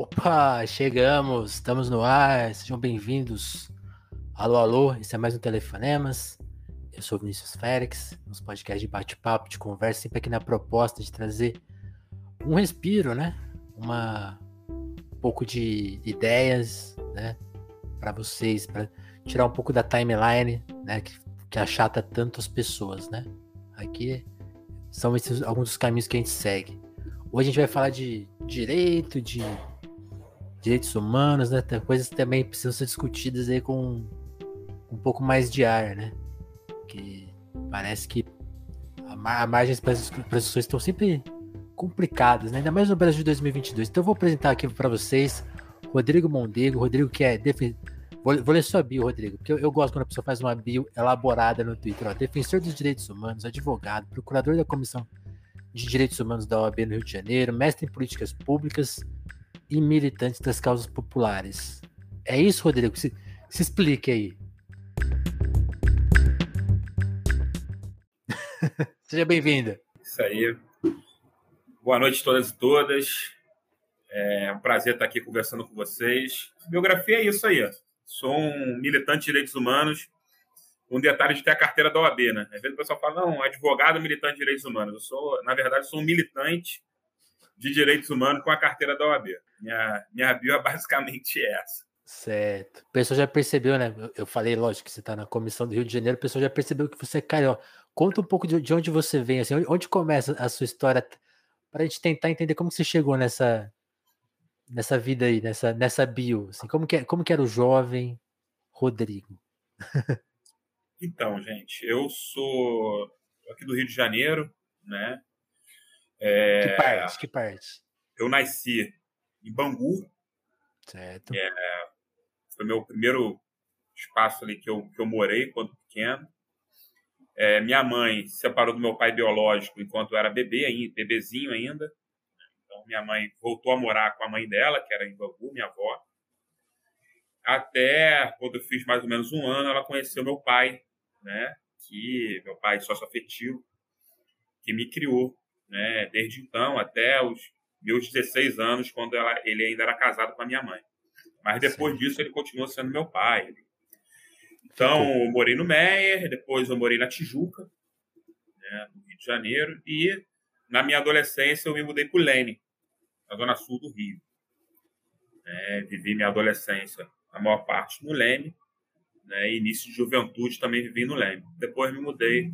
Opa, chegamos, estamos no ar, sejam bem-vindos. Alô, alô, esse é mais um Telefonemas. Eu sou Vinícius Félix, nos podcasts de bate-papo, de conversa, sempre aqui na proposta de trazer um respiro, né? Uma, um pouco de ideias, né? Para vocês, para tirar um pouco da timeline, né? Que, que achata tanto as pessoas, né? Aqui são esses alguns dos caminhos que a gente segue. Hoje a gente vai falar de direito, de direitos humanos, né? Tem coisas que também precisam ser discutidas aí com um pouco mais de ar, né? Que parece que a, margens para as discussões estão sempre complicadas, né? Ainda mais no Brasil de 2022. Então eu vou apresentar aqui para vocês Rodrigo Mondego, Rodrigo que é defen... vou, vou, ler sua bio, Rodrigo, porque eu, eu, gosto quando a pessoa faz uma bio elaborada no Twitter, ó. Defensor dos direitos humanos, advogado, procurador da Comissão de Direitos Humanos da OAB no Rio de Janeiro, mestre em políticas públicas e militante das causas populares. É isso, Rodrigo? Se, se explique aí. Seja bem-vinda. Isso aí. Boa noite a todas e todas. É um prazer estar aqui conversando com vocês. Biografia é isso aí. Sou um militante de direitos humanos um detalhe de ter a carteira da OAB, né? Às vezes o pessoal fala, não, advogado militante de direitos humanos. Eu sou, na verdade, sou um militante de direitos humanos com a carteira da OAB. Minha, minha bio é basicamente essa. Certo. O pessoal já percebeu, né? Eu falei, lógico, que você está na comissão do Rio de Janeiro, o pessoal já percebeu que você é carioca. Conta um pouco de, de onde você vem, assim, onde começa a sua história, para a gente tentar entender como você chegou nessa, nessa vida aí, nessa, nessa bio. Assim, como, que, é, como que era o jovem Rodrigo? Então, gente, eu sou aqui do Rio de Janeiro, né? É, que parte? Que parte? Eu nasci em Bangu. Certo. É, foi meu primeiro espaço ali que eu, que eu morei quando pequeno. É, minha mãe se separou do meu pai biológico enquanto eu era bebê, ainda, bebezinho ainda. Então, minha mãe voltou a morar com a mãe dela, que era em Bangu, minha avó. Até quando eu fiz mais ou menos um ano, ela conheceu meu pai, né? Que meu pai sócio afetivo, que me criou, né? Desde então até os meus 16 anos, quando ela, ele ainda era casado com a minha mãe. Mas depois Sim. disso ele continuou sendo meu pai. Então, eu morei no Meier, depois eu morei na Tijuca, né, no Rio de Janeiro, e na minha adolescência eu me mudei para o Lene, na zona sul do Rio. É, vivi minha adolescência, a maior parte no Leme, né, início de juventude também vivi no Leme. Depois me mudei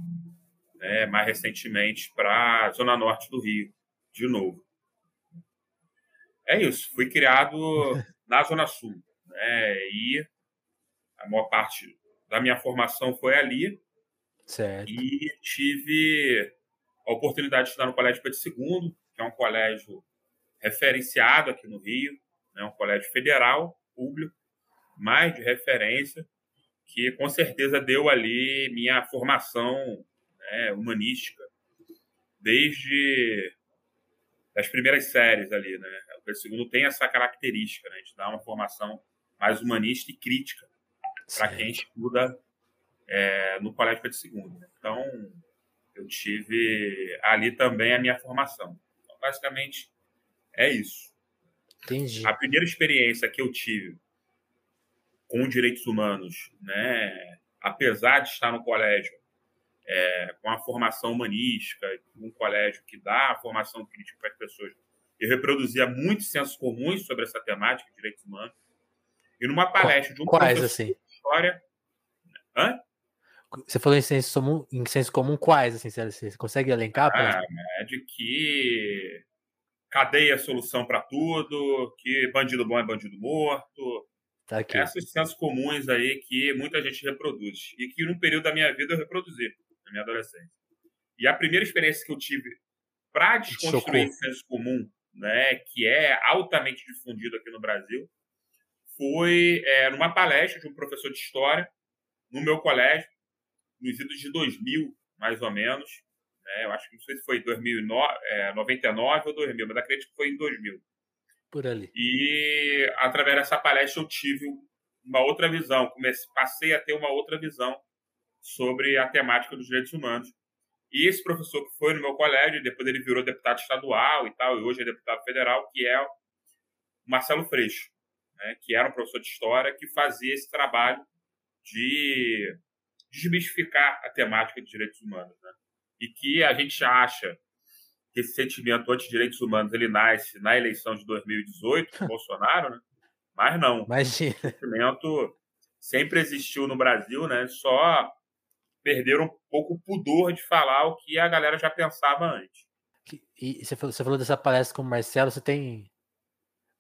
né, mais recentemente para a Zona Norte do Rio, de novo. É isso, fui criado na Zona Sul. Né, e a maior parte da minha formação foi ali. Certo. E tive a oportunidade de estudar no Colégio Pedro II, que é um colégio referenciado aqui no Rio, né, um colégio federal, público, mais de referência, que com certeza deu ali minha formação né, humanística desde as primeiras séries ali, né? O segundo tem essa característica, né, de dar uma formação mais humanista e crítica para quem estuda é, no Colégio Pedro II. Então, eu tive ali também a minha formação. Então, basicamente, é isso. Entendi. A primeira experiência que eu tive com direitos humanos, né, apesar de estar no colégio é, com a formação humanística, um colégio que dá a formação crítica para as pessoas, eu reproduzia muitos sensos comuns sobre essa temática de direitos humanos. E numa palestra de um Quais, assim? de história. Hã? Você falou em senso comum, em senso comum quais, assim, você consegue elencar? Ah, é de que cadeia é a solução para tudo, que bandido bom é bandido morto, Tá aqui. Essas sensos comuns aí que muita gente reproduz. E que num período da minha vida eu reproduzi, na minha adolescência. E a primeira experiência que eu tive para desconstruir esse senso comum, né, que é altamente difundido aqui no Brasil, foi é, numa palestra de um professor de história no meu colégio, nos idos de 2000, mais ou menos. Né, eu acho que não sei se foi 2009, é, 99 ou 2000, mas acredito que foi em 2000 por ali. E através dessa palestra eu tive uma outra visão, comecei, passei a ter uma outra visão sobre a temática dos direitos humanos. E esse professor que foi no meu colégio, depois ele virou deputado estadual e tal, e hoje é deputado federal, que é o Marcelo Freixo, né, que era um professor de história que fazia esse trabalho de desmistificar a temática de direitos humanos. Né? E que a gente acha que esse sentimento anti-direitos humanos ele nasce na eleição de 2018, com Bolsonaro, né? mas não. Imagina. O sentimento sempre existiu no Brasil, né? só perderam um pouco o pudor de falar o que a galera já pensava antes. E você falou, você falou dessa palestra com o Marcelo, você tem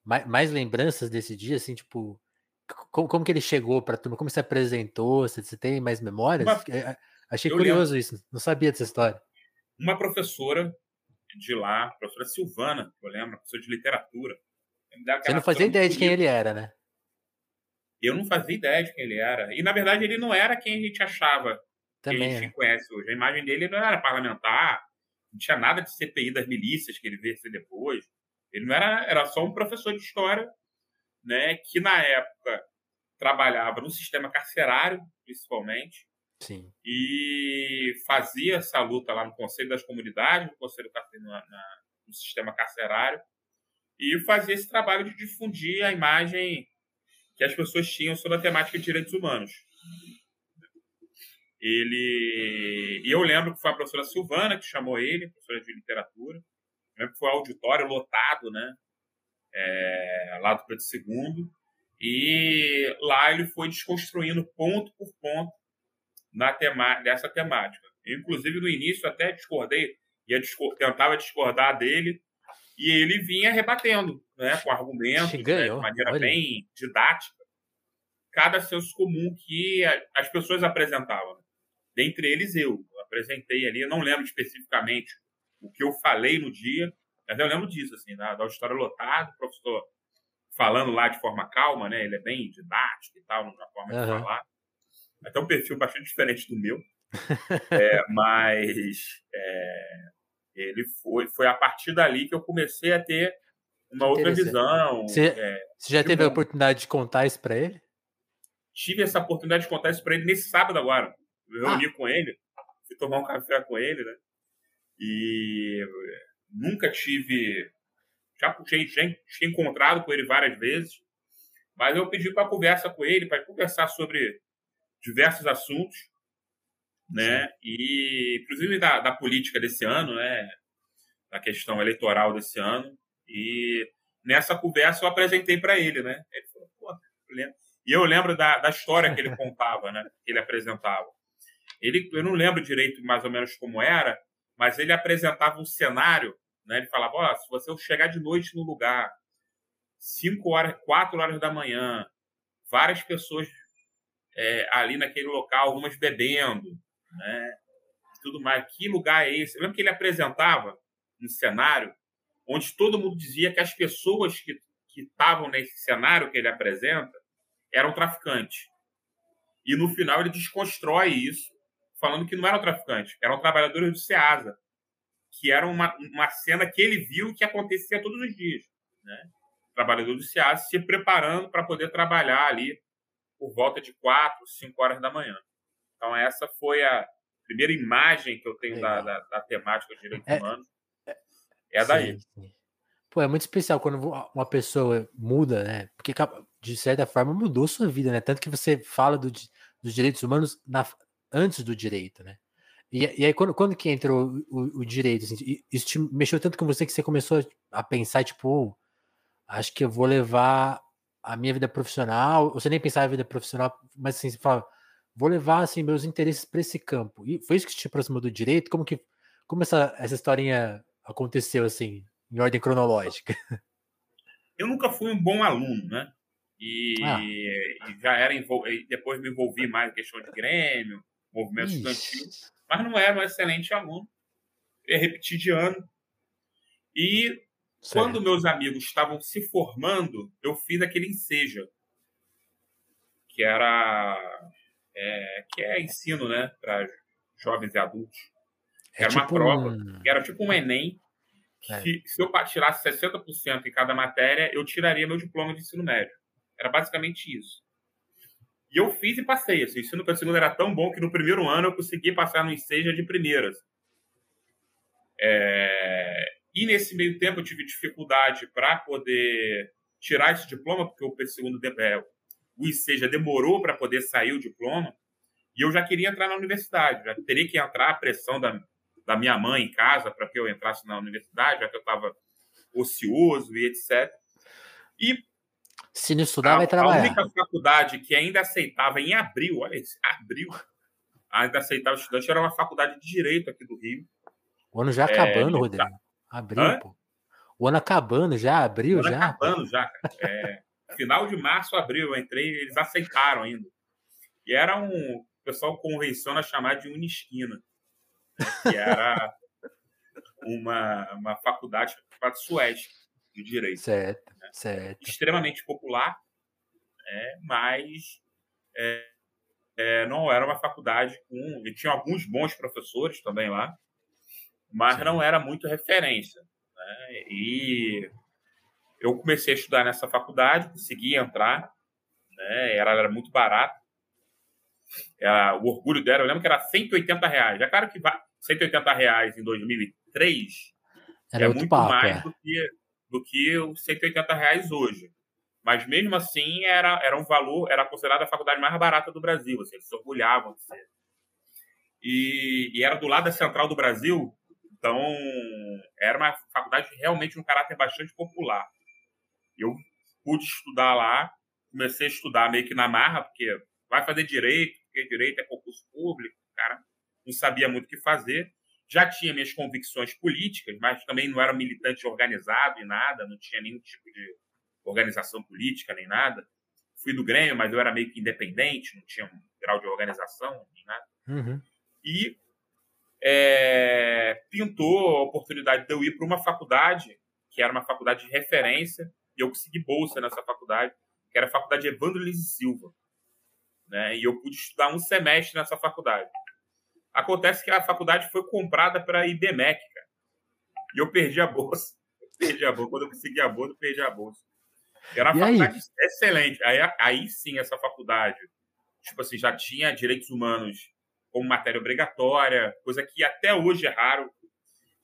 mais, mais lembranças desse dia, assim, tipo, como, como que ele chegou para a turma, como se apresentou, você, você tem mais memórias? Uma, é, achei curioso lembro. isso, não sabia dessa história. Uma professora de lá, professora Silvana, eu lembro, professora de literatura. Você não fazia ideia de quem ele era, né? Eu não fazia ideia de quem ele era. E, na verdade, ele não era quem a gente achava Também, que a gente conhece hoje. A imagem dele não era parlamentar, não tinha nada de CPI das milícias que ele veio ser depois. Ele não era, era só um professor de história, né, que na época trabalhava no sistema carcerário, principalmente, Sim. e fazia essa luta lá no Conselho das Comunidades, no Conselho na, na, no sistema carcerário, e fazia esse trabalho de difundir a imagem que as pessoas tinham sobre a temática de direitos humanos. Ele e eu lembro que foi a professora Silvana que chamou ele, professora de literatura, lembro que foi um auditório lotado, né? É, lá do Preto II. E lá ele foi desconstruindo ponto por ponto na tema, dessa temática. Eu, inclusive, no início até discordei, ia discor tentava discordar dele, e ele vinha rebatendo, né, com argumentos, né, de maneira Olha. bem didática, cada senso comum que as pessoas apresentavam. Dentre eles, eu. apresentei ali, eu não lembro especificamente o que eu falei no dia, mas eu lembro disso, assim, da, da auditório lotado, o professor falando lá de forma calma, né? Ele é bem didático e tal, na forma uhum. de falar. Até um perfil bastante diferente do meu. é, mas é, ele foi, foi a partir dali que eu comecei a ter uma outra visão. Você, é, você já teve a oportunidade de contar isso para ele? Tive essa oportunidade de contar isso para ele nesse sábado agora. Eu reuni ah. com ele, fui tomar um café com ele, né? E nunca tive. Já puxei, já tinha encontrado com ele várias vezes, mas eu pedi para conversa com ele, para conversar sobre diversos assuntos, né? E inclusive da, da política desse ano, né? Da questão eleitoral desse ano. E nessa conversa eu apresentei para ele, né? Ele falou, pô, e eu lembro da, da história que ele contava, né? Que ele apresentava. Ele, eu não lembro direito mais ou menos como era, mas ele apresentava um cenário, né? Ele falava, oh, se você chegar de noite no lugar, 5 horas, 4 horas da manhã, várias pessoas é, ali naquele local, algumas bebendo, né? Tudo mais. Que lugar é esse? Eu lembro que ele apresentava um cenário onde todo mundo dizia que as pessoas que que estavam nesse cenário que ele apresenta eram traficantes. E no final ele desconstrói isso falando que não eram traficantes, eram trabalhadores do SEASA, que era uma, uma cena que ele viu que acontecia todos os dias. Né? Trabalhador do SEASA se preparando para poder trabalhar ali por volta de 4, 5 horas da manhã. Então, essa foi a primeira imagem que eu tenho da, da, da, temática de direitos é, humanos. É, é daí. Sim, Pô, é muito especial quando uma pessoa muda, né? Porque de certa forma mudou sua vida, né? Tanto que você fala do, dos direitos humanos na, antes do direito, né? E, e aí, quando, quando que entrou o, o, direito? Assim, isso te mexeu tanto com você que você começou a pensar, tipo, oh, acho que eu vou levar a minha vida profissional, você nem pensava em vida profissional, mas assim, você fala, vou levar assim meus interesses para esse campo. E foi isso que te aproximou do direito? Como que como essa, essa historinha aconteceu assim, em ordem cronológica? Eu nunca fui um bom aluno, né? E, ah. e já era depois me envolvi mais em questão de grêmio, movimento Ixi. estudantil, mas não era um excelente aluno. Eu repeti de ano. E certo. quando meus amigos estavam se formando, eu fiz aquele enseja, que era é, que é ensino, né, para jovens e adultos. É era tipo uma prova, um... era tipo um Enem, que é. se eu tirasse 60% em cada matéria, eu tiraria meu diploma de ensino médio. Era basicamente isso. E eu fiz e passei. Assim, o ensino para segundo era tão bom que no primeiro ano eu consegui passar no Enseja de primeiras. É... E nesse meio tempo eu tive dificuldade para poder tirar esse diploma, porque o segundo é, o IC já demorou para poder sair o diploma, e eu já queria entrar na universidade, já teria que entrar a pressão da, da minha mãe em casa para que eu entrasse na universidade, já que eu estava ocioso e etc. E se não estudar, a, vai trabalhar. A única faculdade que ainda aceitava em abril, olha isso, abril, ainda aceitava estudante era uma faculdade de Direito aqui do Rio. O ano já é, acabando, Rodrigo. Abril, Hã? pô. O ano acabando já, abril já? acabando já, cara. É, final de março, abril, eu entrei, eles aceitaram ainda. E era um, o pessoal convenciona a chamar de Unisquina, que era uma, uma faculdade, faculdade suécia de Direito. Certo, né? certo. Extremamente popular, é, mas é, é, não era uma faculdade com... Tinha alguns bons professores também lá, mas não era muito referência. Né? E eu comecei a estudar nessa faculdade, consegui entrar, né? era, era muito barato. Era, o orgulho dela, eu lembro que era 180 reais. É claro que 180 reais em 2003 era é muito papo, mais é. do, que, do que os 180 reais hoje. Mas mesmo assim era, era um valor, era considerada a faculdade mais barata do Brasil. Assim, eles se orgulhavam de ser. E, e era do lado da Central do Brasil, então, era uma faculdade realmente um caráter bastante popular. Eu pude estudar lá, comecei a estudar meio que na marra, porque vai fazer direito, porque direito é concurso público, cara, não sabia muito o que fazer. Já tinha minhas convicções políticas, mas também não era militante organizado e nada, não tinha nenhum tipo de organização política nem nada. Fui do Grêmio, mas eu era meio que independente, não tinha um grau de organização nem nada. Uhum. E é, pintou a oportunidade de eu ir para uma faculdade, que era uma faculdade de referência, e eu consegui bolsa nessa faculdade, que era a Faculdade Evandro Lins Silva. Né? E eu pude estudar um semestre nessa faculdade. Acontece que a faculdade foi comprada para a IBMEC, cara. E eu perdi a bolsa. Perdi a bolsa. Quando eu consegui a bolsa, eu perdi a bolsa. Era uma e faculdade aí? excelente. Aí, aí sim, essa faculdade, tipo assim, já tinha direitos humanos como matéria obrigatória, coisa que até hoje é raro.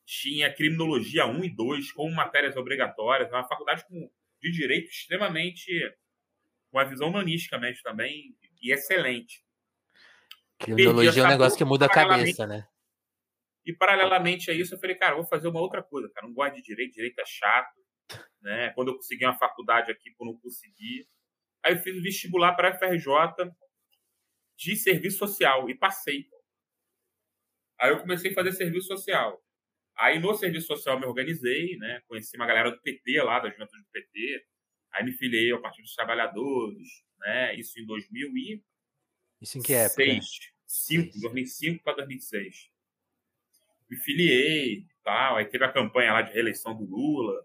Tinha criminologia 1 e 2 como matérias obrigatórias. É uma faculdade com, de direito extremamente. com uma visão humanística mesmo também, e excelente. Criminologia é um negócio que muda a cabeça, né? E paralelamente a isso, eu falei, cara, vou fazer uma outra coisa, cara. Não gosto de direito, direito é chato. Né? Quando eu consegui uma faculdade aqui, quando eu não consegui. Aí eu fiz o vestibular para a FRJ, de serviço social e passei. Aí eu comecei a fazer serviço social. Aí no serviço social eu me organizei, né? Conheci uma galera do PT lá, da juventude do PT. Aí me filiei ao Partido dos Trabalhadores, né? Isso em 2000 e Isso em que época? 6, 5, 2005 para 2006. Me filiei e tal. Aí teve a campanha lá de reeleição do Lula.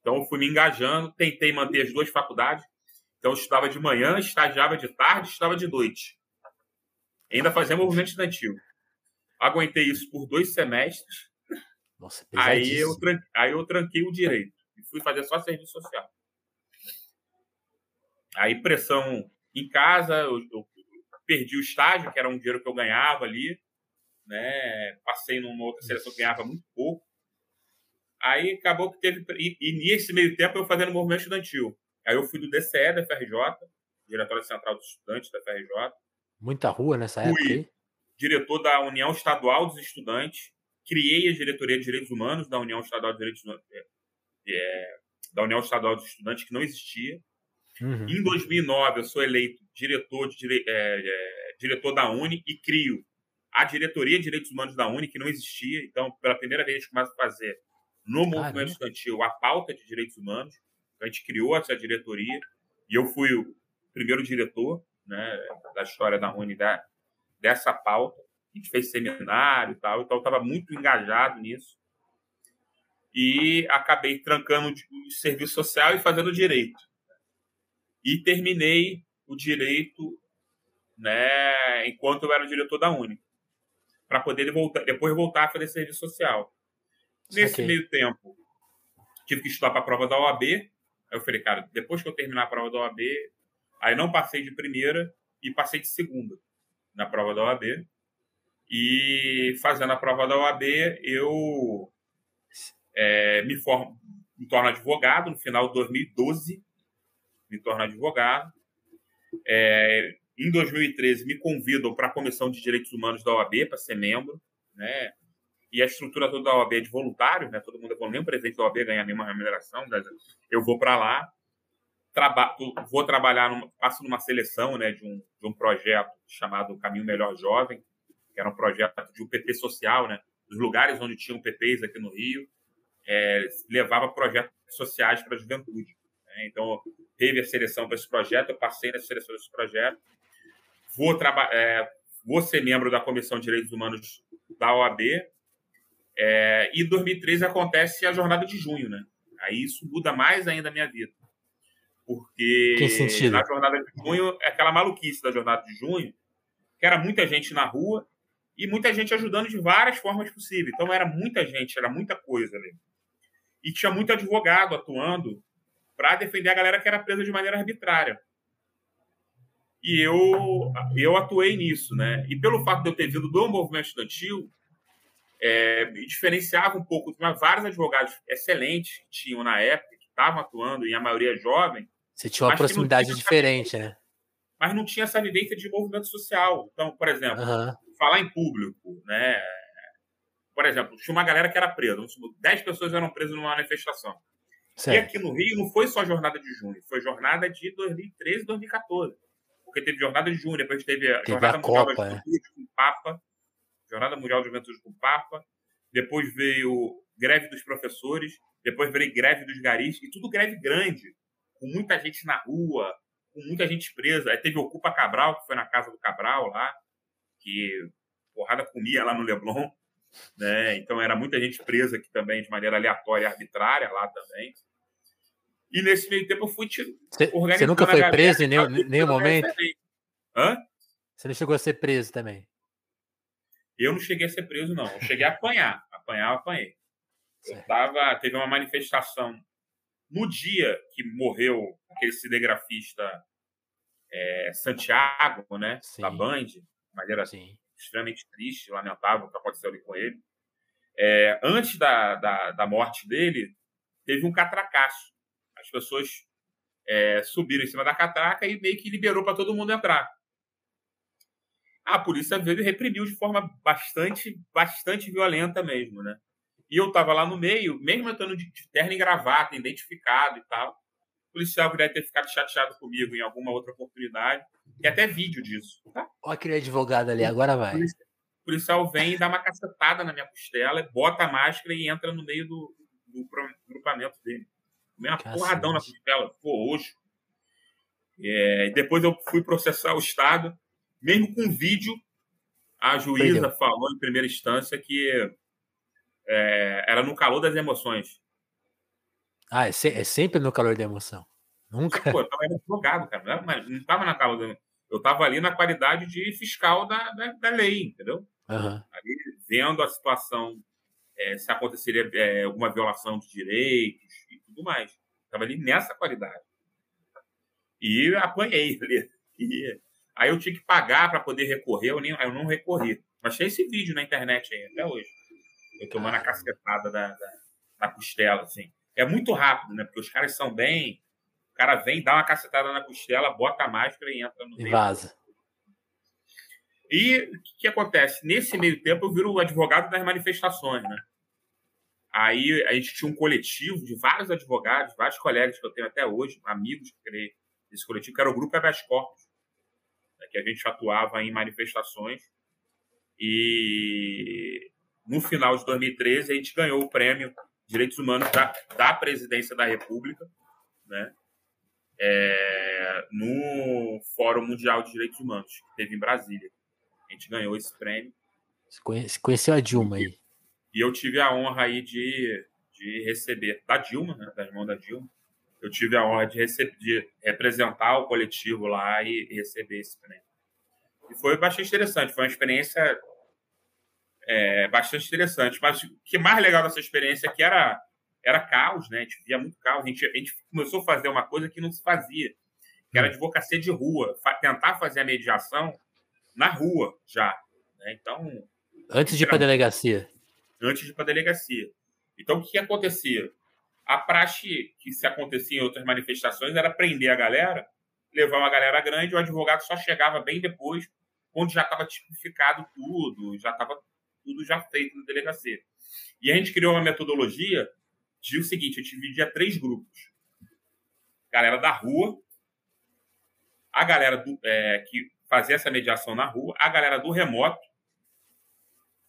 Então eu fui me engajando, tentei manter as duas faculdades. Então eu estudava de manhã, estagiava de tarde, estudava de noite. Ainda fazia movimento estudantil. Aguentei isso por dois semestres. Nossa, aí eu, tranquei, aí eu tranquei o direito e fui fazer só serviço social. Aí pressão em casa, eu, eu perdi o estágio, que era um dinheiro que eu ganhava ali, né? Passei numa outra seleção que ganhava muito pouco. Aí acabou que teve. E, e nesse meio tempo eu fazendo movimento estudantil. Aí eu fui do DCE da FRJ, Diretório Central dos Estudantes da FRJ. Muita rua nessa época aí? diretor da União Estadual dos Estudantes, criei a diretoria de Direitos Humanos da União Estadual de Direitos é, é, da União Estadual dos Estudantes, que não existia. Uhum. Em 2009, eu sou eleito diretor, de, é, é, diretor da Uni e crio a diretoria de Direitos Humanos da Uni, que não existia. Então, pela primeira vez, a gente começa a fazer no movimento estudantil a pauta de direitos humanos. A gente criou essa diretoria e eu fui o primeiro diretor né, da história da Uni dessa pauta. A gente fez seminário e tal, então eu estava muito engajado nisso. E acabei trancando o serviço social e fazendo direito. E terminei o direito né, enquanto eu era diretor da Uni, para poder voltar, depois voltar a fazer serviço social. Nesse okay. meio tempo, tive que estudar para a prova da OAB. Aí eu falei, cara, depois que eu terminar a prova da OAB, Aí não passei de primeira e passei de segunda na prova da OAB. E fazendo a prova da OAB, eu é, me, formo, me torno advogado no final de 2012. Me torno advogado. É, em 2013, me convidam para a Comissão de Direitos Humanos da OAB para ser membro, né? E a estrutura toda da OAB é de voluntário, né? Todo mundo é voluntário, nem o presidente da OAB ganha a mesma remuneração. Eu vou para lá, traba vou trabalhar, numa, passo numa seleção, né? De um, de um projeto chamado Caminho Melhor Jovem, que era um projeto de um PT social, né? Dos lugares onde tinham PTs aqui no Rio, é, levava projetos sociais para a juventude. Né? Então, teve a seleção para esse projeto, eu passei na seleção desse projeto. Vou, é, vou ser membro da Comissão de Direitos Humanos da OAB. É, e em 2013 acontece a jornada de junho, né? Aí isso muda mais ainda a minha vida. Porque na jornada de junho, é aquela maluquice da jornada de junho, que era muita gente na rua e muita gente ajudando de várias formas possíveis. Então era muita gente, era muita coisa ali. E tinha muito advogado atuando para defender a galera que era presa de maneira arbitrária. E eu, eu atuei nisso, né? E pelo fato de eu ter vindo do movimento estudantil, é, me diferenciava um pouco. Tinha vários advogados excelentes que tinham na época, que estavam atuando, e a maioria jovem. Você tinha uma proximidade diferente, né? Mas não tinha essa vivência de movimento social. Então, por exemplo, uhum. falar em público, né? Por exemplo, tinha uma galera que era presa. 10 pessoas eram presas numa manifestação. Certo. E aqui no Rio não foi só jornada de junho, foi jornada de 2013 2014 porque teve Jornada de Junho, depois teve a teve Jornada a Mundial Copa, da Juventude é. com o Papa, Jornada Mundial de Juventude com o Papa, depois veio greve dos professores, depois veio greve dos garis, e tudo greve grande, com muita gente na rua, com muita gente presa. Aí teve Ocupa Cabral, que foi na casa do Cabral lá, que porrada comia lá no Leblon, né? Então era muita gente presa aqui também de maneira aleatória e arbitrária lá também. E nesse meio tempo eu fui organizando. Você nunca foi preso em nenhum, nenhum momento? Hã? Você não chegou a ser preso também? Eu não cheguei a ser preso, não. Eu cheguei a apanhar. Apanhar, eu apanhei. Eu tava, teve uma manifestação no dia que morreu aquele cinegrafista é, Santiago, né? Sim. Da Band. De maneira Sim. extremamente triste, lamentável o que aconteceu ali com ele. É, antes da, da, da morte dele, teve um catracaço as pessoas é, subiram em cima da catraca e meio que liberou para todo mundo entrar. A polícia veio e reprimiu de forma bastante, bastante violenta mesmo, né? E eu estava lá no meio, mesmo estando de terno e gravata, identificado e tal. O policial deve ter ficado chateado comigo em alguma outra oportunidade. Tem até vídeo disso. Tá? Olha aquele advogado ali, agora vai. O policial vem e dá uma cacetada na minha costela, bota a máscara e entra no meio do, do grupamento dele. Tomei uma Cacete. porradão na costela, ficou roxo. É, depois eu fui processar o Estado, mesmo com vídeo. A juíza falou em primeira instância que é, era no calor das emoções. Ah, é, se, é, sempre no calor da emoção. Nunca. Pô, eu tava advogado, cara. Não, estava na calor da Eu estava ali na qualidade de fiscal da, da, da lei, entendeu? Uhum. Ali, vendo a situação, é, se aconteceria é, alguma violação de direitos, tudo mais. Estava ali nessa qualidade. E apanhei ali. E aí eu tinha que pagar para poder recorrer, eu, nem, eu não recorri. Mas tem esse vídeo na internet aí, até hoje. Eu tomando a casquetada da, da, da costela, assim. É muito rápido, né? Porque os caras são bem. O cara vem, dá uma cacetada na costela, bota a máscara e entra no. E vaza. E o que, que, acontece? Nesse meio tempo, eu viro o advogado das manifestações, né? Aí a gente tinha um coletivo de vários advogados, vários colegas que eu tenho até hoje, amigos que criei desse coletivo, que era o Grupo Habeas Corpus, né, que a gente atuava em manifestações. E no final de 2013 a gente ganhou o prêmio Direitos Humanos da, da Presidência da República, né? É, no Fórum Mundial de Direitos Humanos, que teve em Brasília. A gente ganhou esse prêmio. Você conheceu a Dilma aí? E eu tive a honra aí de, de receber, da Dilma, né, das mãos da Dilma, eu tive a honra de, receber, de representar o coletivo lá e receber esse prêmio. E foi bastante interessante, foi uma experiência é, bastante interessante. Mas o que mais legal dessa experiência é que era, era caos, né? A gente via muito caos. A gente, a gente começou a fazer uma coisa que não se fazia, que era hum. advocacia de rua, tentar fazer a mediação na rua já. Né? Então. Antes de ir para a delegacia antes de ir para a delegacia. Então, o que acontecia? A praxe que se acontecia em outras manifestações era prender a galera, levar uma galera grande, o advogado só chegava bem depois, quando já estava tipificado tudo, já estava tudo já feito na delegacia. E a gente criou uma metodologia de o seguinte, gente dividia três grupos. Galera da rua, a galera do, é, que fazia essa mediação na rua, a galera do remoto,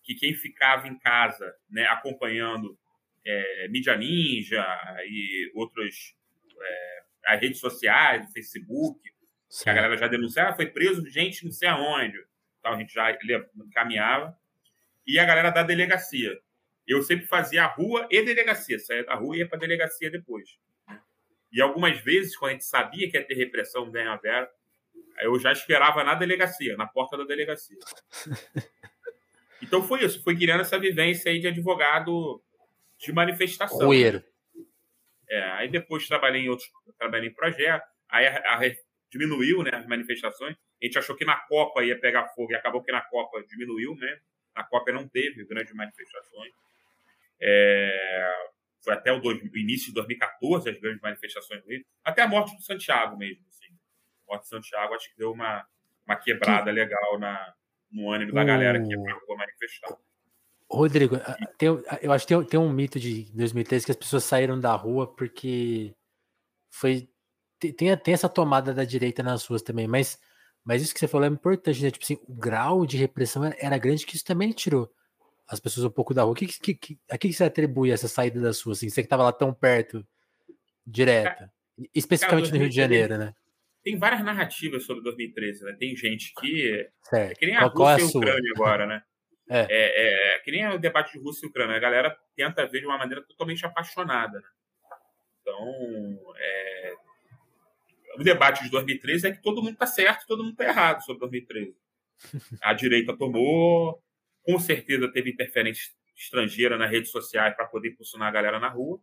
que quem ficava em casa né, acompanhando é, mídia ninja e outras é, as redes sociais, Facebook, Sim. que a galera já denunciava, ah, foi preso gente não sei aonde. Então a gente já caminhava. E a galera da delegacia. Eu sempre fazia a rua e delegacia, saía da rua e ia para a delegacia depois. E algumas vezes, quando a gente sabia que ia ter repressão a vera, eu já esperava na delegacia, na porta da delegacia. Então foi isso, foi criando essa vivência aí de advogado de manifestação. Rueiro. É, aí depois trabalhei em outros, trabalhei em projeto, aí a, a, diminuiu, né, as manifestações. A gente achou que na Copa ia pegar fogo e acabou que na Copa diminuiu, né? Na Copa não teve grandes manifestações. É, foi até o, dois, o, início de 2014 as grandes manifestações do Rio, até a morte do Santiago mesmo. Assim. A morte do Santiago acho que deu uma, uma quebrada legal na, no ânimo da galera que ia pra manifestar. Rodrigo, tem, eu acho que tem, tem um mito de 2013 que as pessoas saíram da rua porque foi. Tem, tem essa tomada da direita nas ruas também, mas, mas isso que você falou é importante, né? Tipo assim, o grau de repressão era grande que isso também tirou as pessoas um pouco da rua. Que, que, que, a que você atribui essa saída das ruas? Assim, você que estava lá tão perto, direta, especificamente Cara, no Rio de Janeiro, né? Tem várias narrativas sobre 2013, né? Tem gente que. Certo. Que nem a qual, Rússia é a e a Ucrânia agora, né? É. É, é. que nem o debate de Rússia e Ucrânia. A galera tenta ver de uma maneira totalmente apaixonada. Né? Então, é, o debate de 2013 é que todo mundo está certo todo mundo está errado sobre 2013. A direita tomou, com certeza teve interferência estrangeira nas redes sociais para poder impulsionar a galera na rua.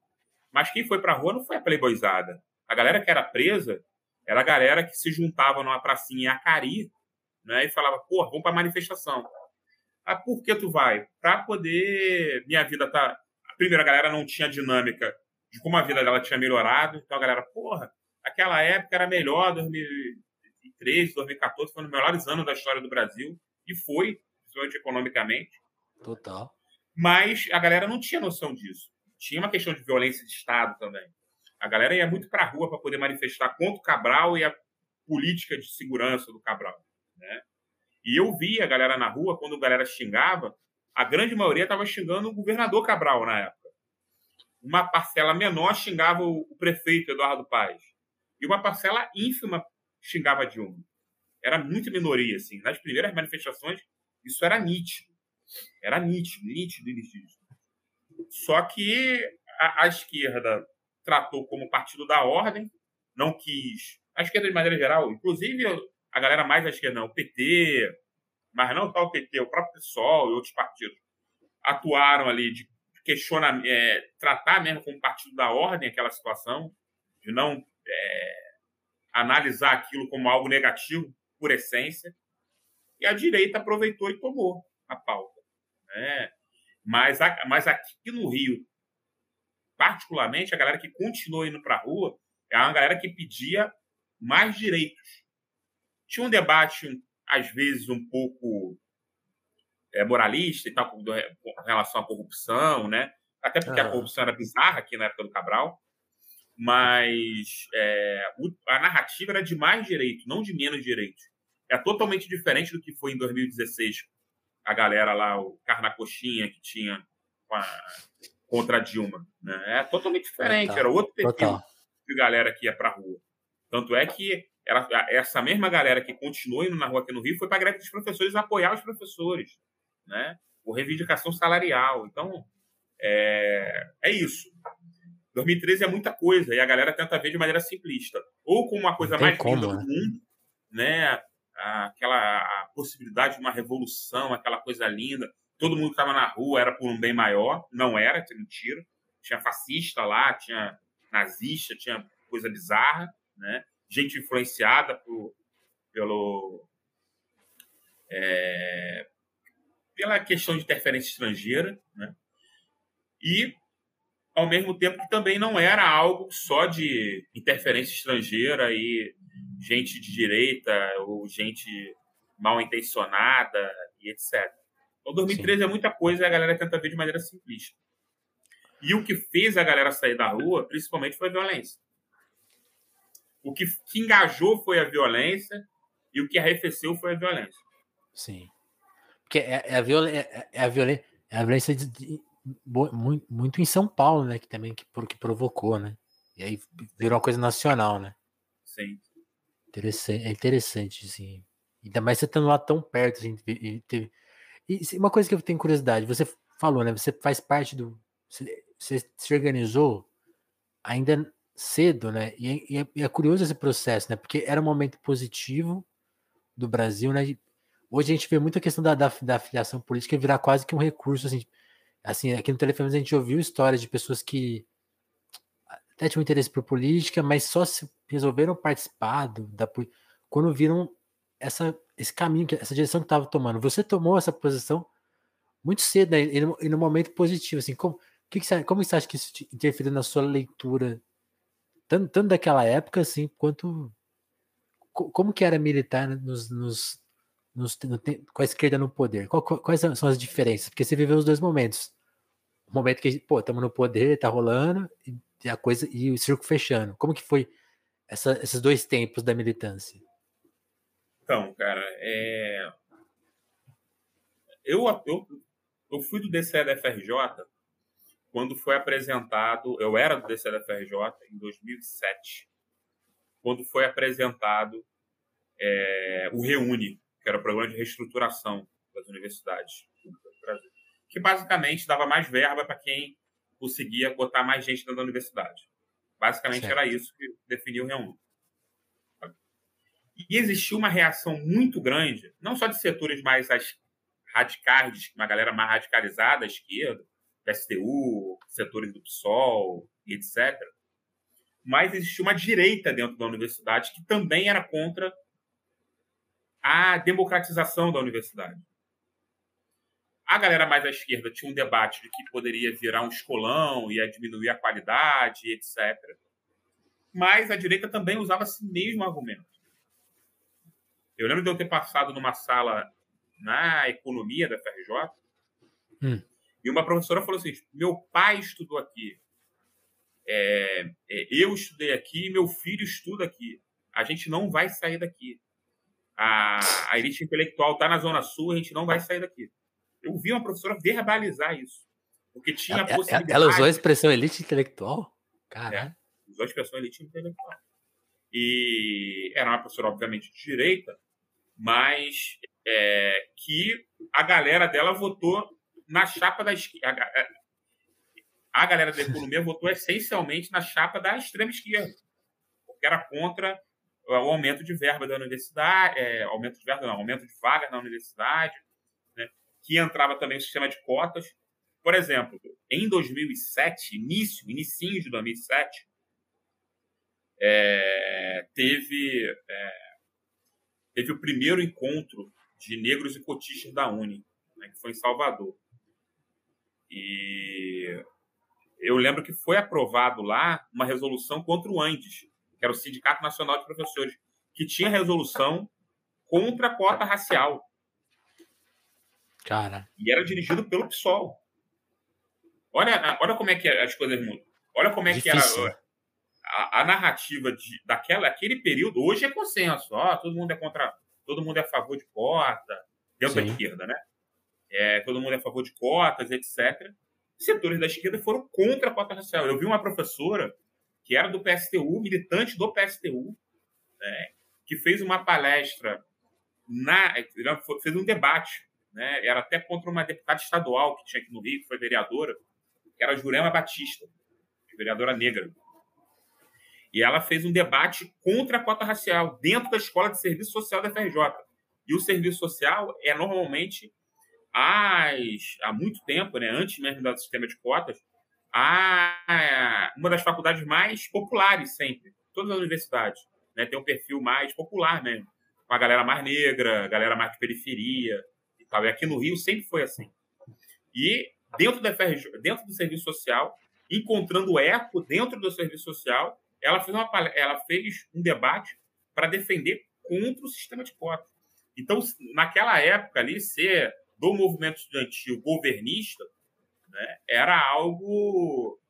Mas quem foi para a rua não foi a playboyzada. A galera que era presa era a galera que se juntava numa pracinha em Acari né, e falava, pô, vamos para manifestação. Ah, por que tu vai? Para poder. Minha vida tá. A primeira galera não tinha dinâmica de como a vida dela tinha melhorado. Então a galera, porra, aquela época era melhor, 2013, 2014, foi um dos melhores anos da história do Brasil. E foi, principalmente economicamente. Total. Mas a galera não tinha noção disso. Tinha uma questão de violência de Estado também. A galera ia muito para a rua para poder manifestar contra o Cabral e a política de segurança do Cabral. Né? E eu via a galera na rua, quando a galera xingava, a grande maioria estava xingando o governador Cabral na época. Uma parcela menor xingava o prefeito Eduardo Paes. E uma parcela ínfima xingava Dilma. Era muito minoria, assim. Nas primeiras manifestações, isso era nítido. Era nítido, nítido, nítido. Só que a, a esquerda tratou como partido da ordem, não quis. A esquerda, de maneira geral, inclusive a galera mais à esquerda, não, o PT, mas não só o PT, o próprio PSOL e outros partidos atuaram ali de questionar, é, tratar mesmo como partido da ordem aquela situação, de não é, analisar aquilo como algo negativo por essência. E a direita aproveitou e tomou a pauta. Né? Mas, a, mas aqui no Rio, particularmente, a galera que continuou indo para a rua é uma galera que pedia mais direitos tinha um debate, às vezes, um pouco é, moralista e tal, com, relação à corrupção, né? Até porque a corrupção era bizarra aqui na época do Cabral. Mas é, a narrativa era de mais direito, não de menos direito. É totalmente diferente do que foi em 2016 a galera lá, o Carnacoxinha que tinha a, contra a Dilma. Né? É totalmente diferente, era outro perfil de galera que ia para rua. Tanto é que ela, essa mesma galera que continuou indo na rua aqui no Rio foi para a greve dos professores apoiar os professores, né? Por reivindicação salarial. Então, é, é isso. 2013 é muita coisa e a galera tenta ver de maneira simplista. Ou como uma coisa mais como, linda do né? mundo, né? Aquela a possibilidade de uma revolução, aquela coisa linda. Todo mundo que estava na rua era por um bem maior. Não era, é mentira. Tinha fascista lá, tinha nazista, tinha coisa bizarra, né? gente influenciada por, pelo, é, pela questão de interferência estrangeira, né? E ao mesmo tempo que também não era algo só de interferência estrangeira e gente de direita ou gente mal intencionada e etc. Então, 2013 Sim. é muita coisa e a galera tenta ver de maneira simplista. E o que fez a galera sair da rua, principalmente, foi a violência. O que, que engajou foi a violência e o que arrefeceu foi a violência. Sim. Porque é, é a, viol é, é, a violência, é a violência de, de, muito, muito em São Paulo, né? Que também que, que provocou, né? E aí virou uma coisa nacional, né? Sim. Interessante, é interessante, assim. Ainda mais você estando lá tão perto, assim, teve... e uma coisa que eu tenho curiosidade, você falou, né? Você faz parte do. Você, se organizou ainda cedo, né? E, é, e, é, curioso esse processo, né? Porque era um momento positivo do Brasil, né? Hoje a gente vê muita questão da, da, da afiliação política virar quase que um recurso, assim, assim, aqui no telefone a gente ouviu histórias de pessoas que até tinham interesse por política, mas só se resolveram participar do, da quando viram essa, esse caminho, essa direção que estava tomando. Você tomou essa posição muito cedo né, e, no, e no momento positivo, assim, como, que que você, como você acha que isso interferiu na sua leitura, tanto, tanto daquela época, assim, quanto como que era militar nos, nos no, com a esquerda no poder? Quais são as diferenças? Porque você viveu os dois momentos. O momento que, pô, estamos no poder, tá rolando, e a coisa, e o circo fechando. Como que foi essa, esses dois tempos da militância? Então, cara, é... eu, eu, eu fui do DCE da FRJ quando foi apresentado, eu era do DCE da FRJ em 2007, quando foi apresentado é, o Reúne, que era o programa de reestruturação das universidades públicas do Brasil, que basicamente dava mais verba para quem conseguia botar mais gente dentro da universidade. Basicamente certo. era isso que definia o Reúne. E existiu uma reação muito grande, não só de setores mais radicais, uma galera mais radicalizada à esquerda, PSTU, setores do PSOL, etc. Mas existiu uma direita dentro da universidade que também era contra a democratização da universidade. A galera mais à esquerda tinha um debate de que poderia virar um escolão, ia diminuir a qualidade, etc. Mas a direita também usava esse mesmo argumento. Eu lembro de eu ter passado numa sala na economia da FRJ hum. e uma professora falou assim: meu pai estudou aqui, é, é, eu estudei aqui, meu filho estuda aqui. A gente não vai sair daqui a, a elite intelectual está na Zona Sul, a gente não vai sair daqui. Eu vi uma professora verbalizar isso. Porque tinha a possibilidade. Ela usou a expressão elite intelectual? Cara. É, usou a expressão elite intelectual. E era uma professora, obviamente, de direita, mas é, que a galera dela votou na chapa da esquerda. A, a galera da economia votou essencialmente na chapa da extrema esquerda, porque era contra o aumento de verba da universidade, é, aumento de verba, não, aumento de vagas na universidade, né, que entrava também o sistema de cotas. Por exemplo, em 2007, início, inicinho de 2007, é, teve, é, teve o primeiro encontro de negros e cotistas da Uni, né, que foi em Salvador. E eu lembro que foi aprovado lá uma resolução contra o Andes, que era o Sindicato Nacional de Professores, que tinha resolução contra a cota racial. Cara. E era dirigido pelo PSOL. Olha, olha como é que as coisas mudam. Olha como é Difícil. que era a, a, narrativa de, daquela, aquele período. Hoje é consenso. Ó, todo mundo é contra, todo mundo é a favor de cota, dentro Sim. da esquerda, né? É, todo mundo é a favor de cotas, etc. Setores da esquerda foram contra a cota racial. Eu vi uma professora que era do PSTU, militante do PSTU, né, que fez uma palestra, na, fez um debate, né, era até contra uma deputada estadual que tinha aqui no Rio, que foi vereadora, que era Jurema Batista, vereadora negra. E ela fez um debate contra a cota racial dentro da Escola de Serviço Social da FRJ. E o serviço social é normalmente, as, há muito tempo, né, antes mesmo do sistema de cotas, a uma das faculdades mais populares sempre, todas as universidades, né, tem um perfil mais popular mesmo, com a galera mais negra, galera mais de periferia e tal. E aqui no Rio sempre foi assim. E dentro da FRJ, dentro do serviço social, encontrando eco dentro do serviço social, ela fez, uma, ela fez um debate para defender contra o sistema de cotas. Então, naquela época ali, ser do movimento estudantil governista né, era algo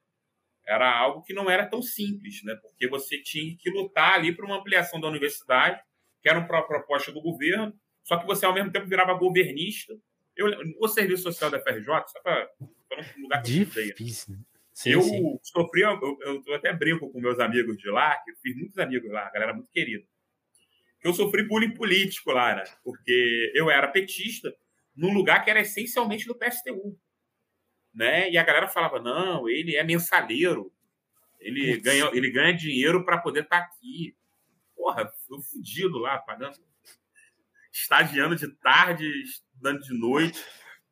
era algo que não era tão simples, né? Porque você tinha que lutar ali para uma ampliação da universidade, que era uma proposta do governo, só que você ao mesmo tempo virava governista. Eu, o serviço social da FRJ, só para um lugar que Difícil. eu Sim, eu sim. sofri, eu, eu, até brinco com meus amigos de lá, que eu fiz muitos amigos lá, galera muito querida. Eu sofri bullying político lá, né? Porque eu era petista num lugar que era essencialmente do PSTU né? E a galera falava: não, ele é mensaleiro, ele, ganha, ele ganha dinheiro para poder estar tá aqui. Porra, eu fudido lá, pagando. Estagiando de tarde, estudando de noite.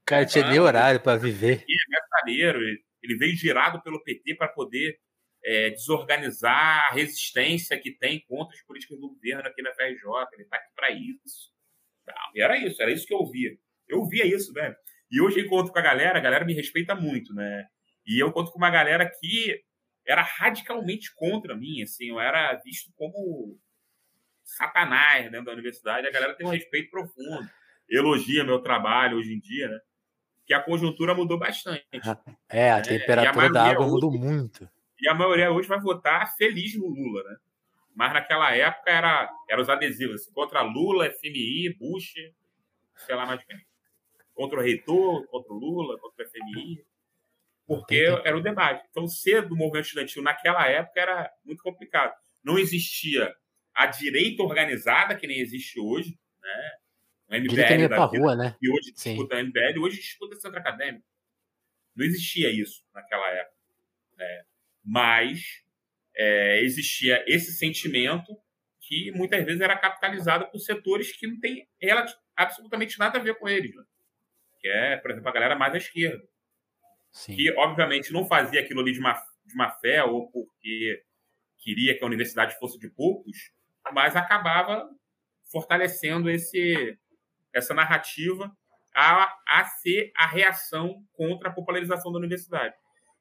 Cara tinha nem horário para viver. Ele é mensaleiro, ele veio girado pelo PT para poder é, desorganizar a resistência que tem contra as políticas do governo aqui na FRJ. Ele está aqui para isso. Era isso, era isso que eu via. Eu via isso, velho. E hoje eu encontro com a galera, a galera me respeita muito, né? E eu encontro com uma galera que era radicalmente contra mim, assim, eu era visto como satanás dentro da universidade. A galera tem um respeito profundo, elogia meu trabalho hoje em dia, né? Que a conjuntura mudou bastante. É, a né? temperatura a da água hoje, mudou muito. E a maioria hoje vai votar feliz no Lula, né? Mas naquela época era, era os adesivos, assim, contra Lula, FMI, Bush, sei lá mais quem contra o reitor, contra o Lula, contra o FMI, porque era o debate. Então, ser do movimento estudantil naquela época era muito complicado. Não existia a direita organizada, que nem existe hoje, né? O MBL da vida, rua, né? e hoje Sim. disputa o MBL, hoje disputa centro acadêmico. Não existia isso naquela época. Né? Mas é, existia esse sentimento que muitas vezes era capitalizado por setores que não tem absolutamente nada a ver com eles. Né? que é, por exemplo, a galera mais à esquerda. Sim. Que, obviamente, não fazia aquilo ali de má, de má fé ou porque queria que a universidade fosse de poucos, mas acabava fortalecendo esse, essa narrativa a, a ser a reação contra a popularização da universidade.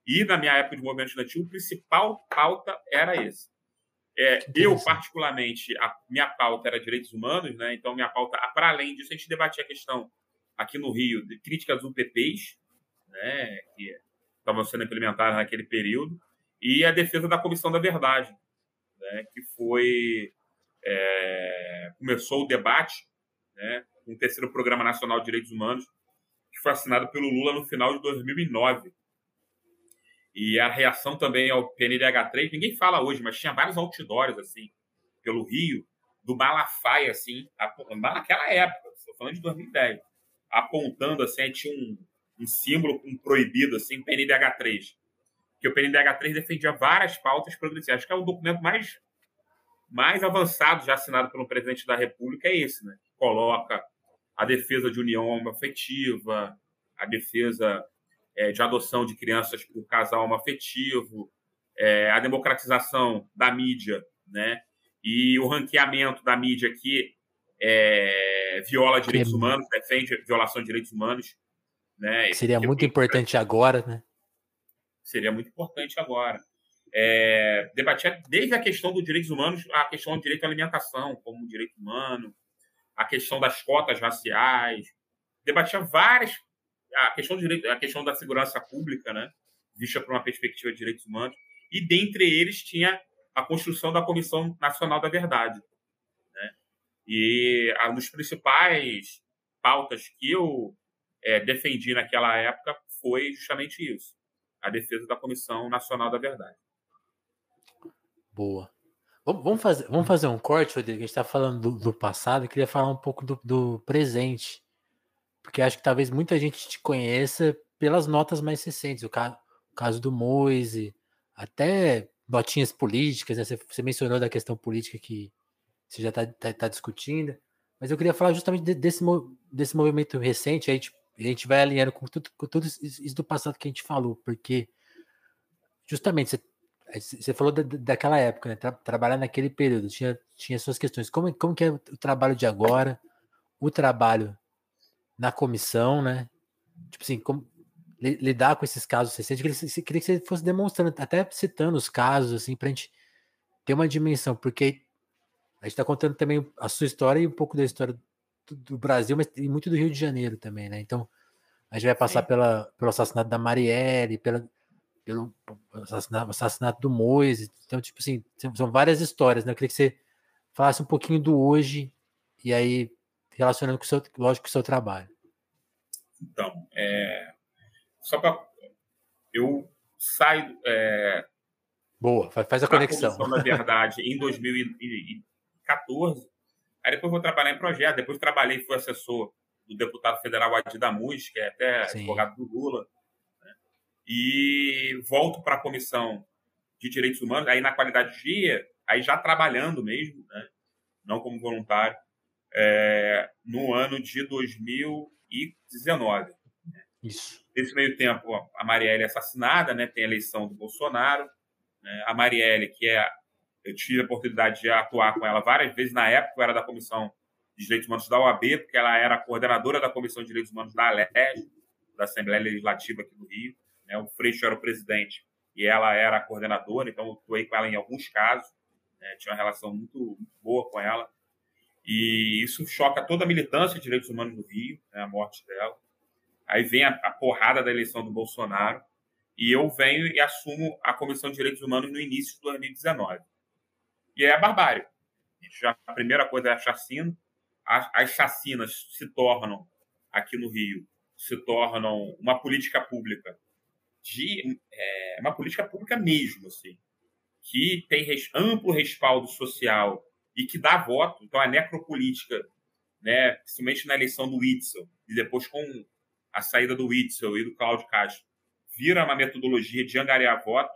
E, na minha época de movimento estudantil, o principal pauta era esse. É, eu, particularmente, a minha pauta era direitos humanos, né? então minha pauta, para além disso, a gente debatia a questão aqui no Rio de críticas UPPs, né, que estavam sendo implementadas naquele período, e a defesa da Comissão da Verdade, né, que foi é, começou o debate né, o terceiro Programa Nacional de Direitos Humanos, que foi assinado pelo Lula no final de 2009. E a reação também ao PNDH3, ninguém fala hoje, mas tinha vários outdoors assim, pelo Rio, do Malafaia, assim, naquela época, estou falando de 2010 apontando assim, tinha um, um símbolo um proibido, assim, PNDH3. Que o PNDH3 defendia várias pautas progressistas. Acho que é o documento mais, mais avançado já assinado pelo presidente da República, é esse, né? Que coloca a defesa de união afetiva, a defesa é, de adoção de crianças por casal homoafetivo, é, a democratização da mídia, né? E o ranqueamento da mídia que é, viola direitos humanos, defende violação de direitos humanos. Né? Seria tipo muito importante agora, né? Seria muito importante agora. É, debatia desde a questão dos direitos humanos, a questão do direito à alimentação como direito humano, a questão das cotas raciais, debatia várias a questão direito, a questão da segurança pública, né, vista por uma perspectiva de direitos humanos, e dentre eles tinha a construção da Comissão Nacional da Verdade, e uma das principais pautas que eu é, defendi naquela época foi justamente isso: a defesa da Comissão Nacional da Verdade. Boa. Vamos fazer, vamos fazer um corte, Rodrigo. A gente está falando do, do, passado, eu queria falar um pouco do, do, presente. Porque acho que talvez muita gente te conheça pelas notas mais recentes. O caso, o caso do Moise, até notinhas políticas, né? Você, você mencionou da questão política que, você já está tá, tá discutindo. Mas eu queria falar justamente desse, desse movimento recente, a gente, a gente vai alinhando com tudo, com tudo isso do passado que a gente falou, porque justamente você, você falou da, daquela época, né? Tra, trabalhar naquele período, tinha, tinha suas questões. Como, como que é o trabalho de agora, o trabalho na comissão, né? Tipo assim, como, lidar com esses casos recentes. Queria que, queria que você fosse demonstrando, até citando os casos, assim, para a gente ter uma dimensão, porque a gente está contando também a sua história e um pouco da história do, do, Brasil, mas e muito do Rio de Janeiro também, né? Então, a gente vai passar pela, pelo assassinato da Marielle, pela, pelo assassinato, assassinato do Moise. Então, tipo assim, são várias histórias, né? Eu queria que você falasse um pouquinho do hoje e aí relacionando com o seu, lógico, com o seu trabalho. Então, é, só para eu saio é, boa, faz a conexão. Na verdade, em 2014, aí depois vou trabalhar em projeto, depois trabalhei fui assessor do deputado federal Adi Damus, que é até Sim. advogado do Lula? E volto para a comissão de direitos humanos, aí na qualidade de dia, aí já trabalhando mesmo, né? não como voluntário, é, no ano de 2019. Isso. Nesse meio tempo, a Marielle é assassinada, né? tem a eleição do Bolsonaro. Né? A Marielle, que é. Eu tive a oportunidade de atuar com ela várias vezes. Na época, eu era da Comissão de Direitos Humanos da OAB, porque ela era coordenadora da Comissão de Direitos Humanos da ALEG, da Assembleia Legislativa aqui do Rio. Né? O Freixo era o presidente e ela era a coordenadora, então eu atuei com ela em alguns casos. Né? Tinha uma relação muito, muito boa com ela. E isso choca toda a militância de direitos humanos no Rio, né, a morte dela. Aí vem a, a, porrada da eleição do Bolsonaro e eu venho e assumo a Comissão de Direitos Humanos no início de 2019. E é a barbárie. Já, a primeira coisa é a chacina. As, as chacinas se tornam, aqui no Rio, se tornam uma política pública de é, uma política pública mesmo, assim, que tem res, amplo respaldo social e que dá voto. Então, a necropolítica, né, principalmente na eleição do Witzel, e depois com a saída do Witzel e do Cláudio Castro, vira uma metodologia de angariar voto.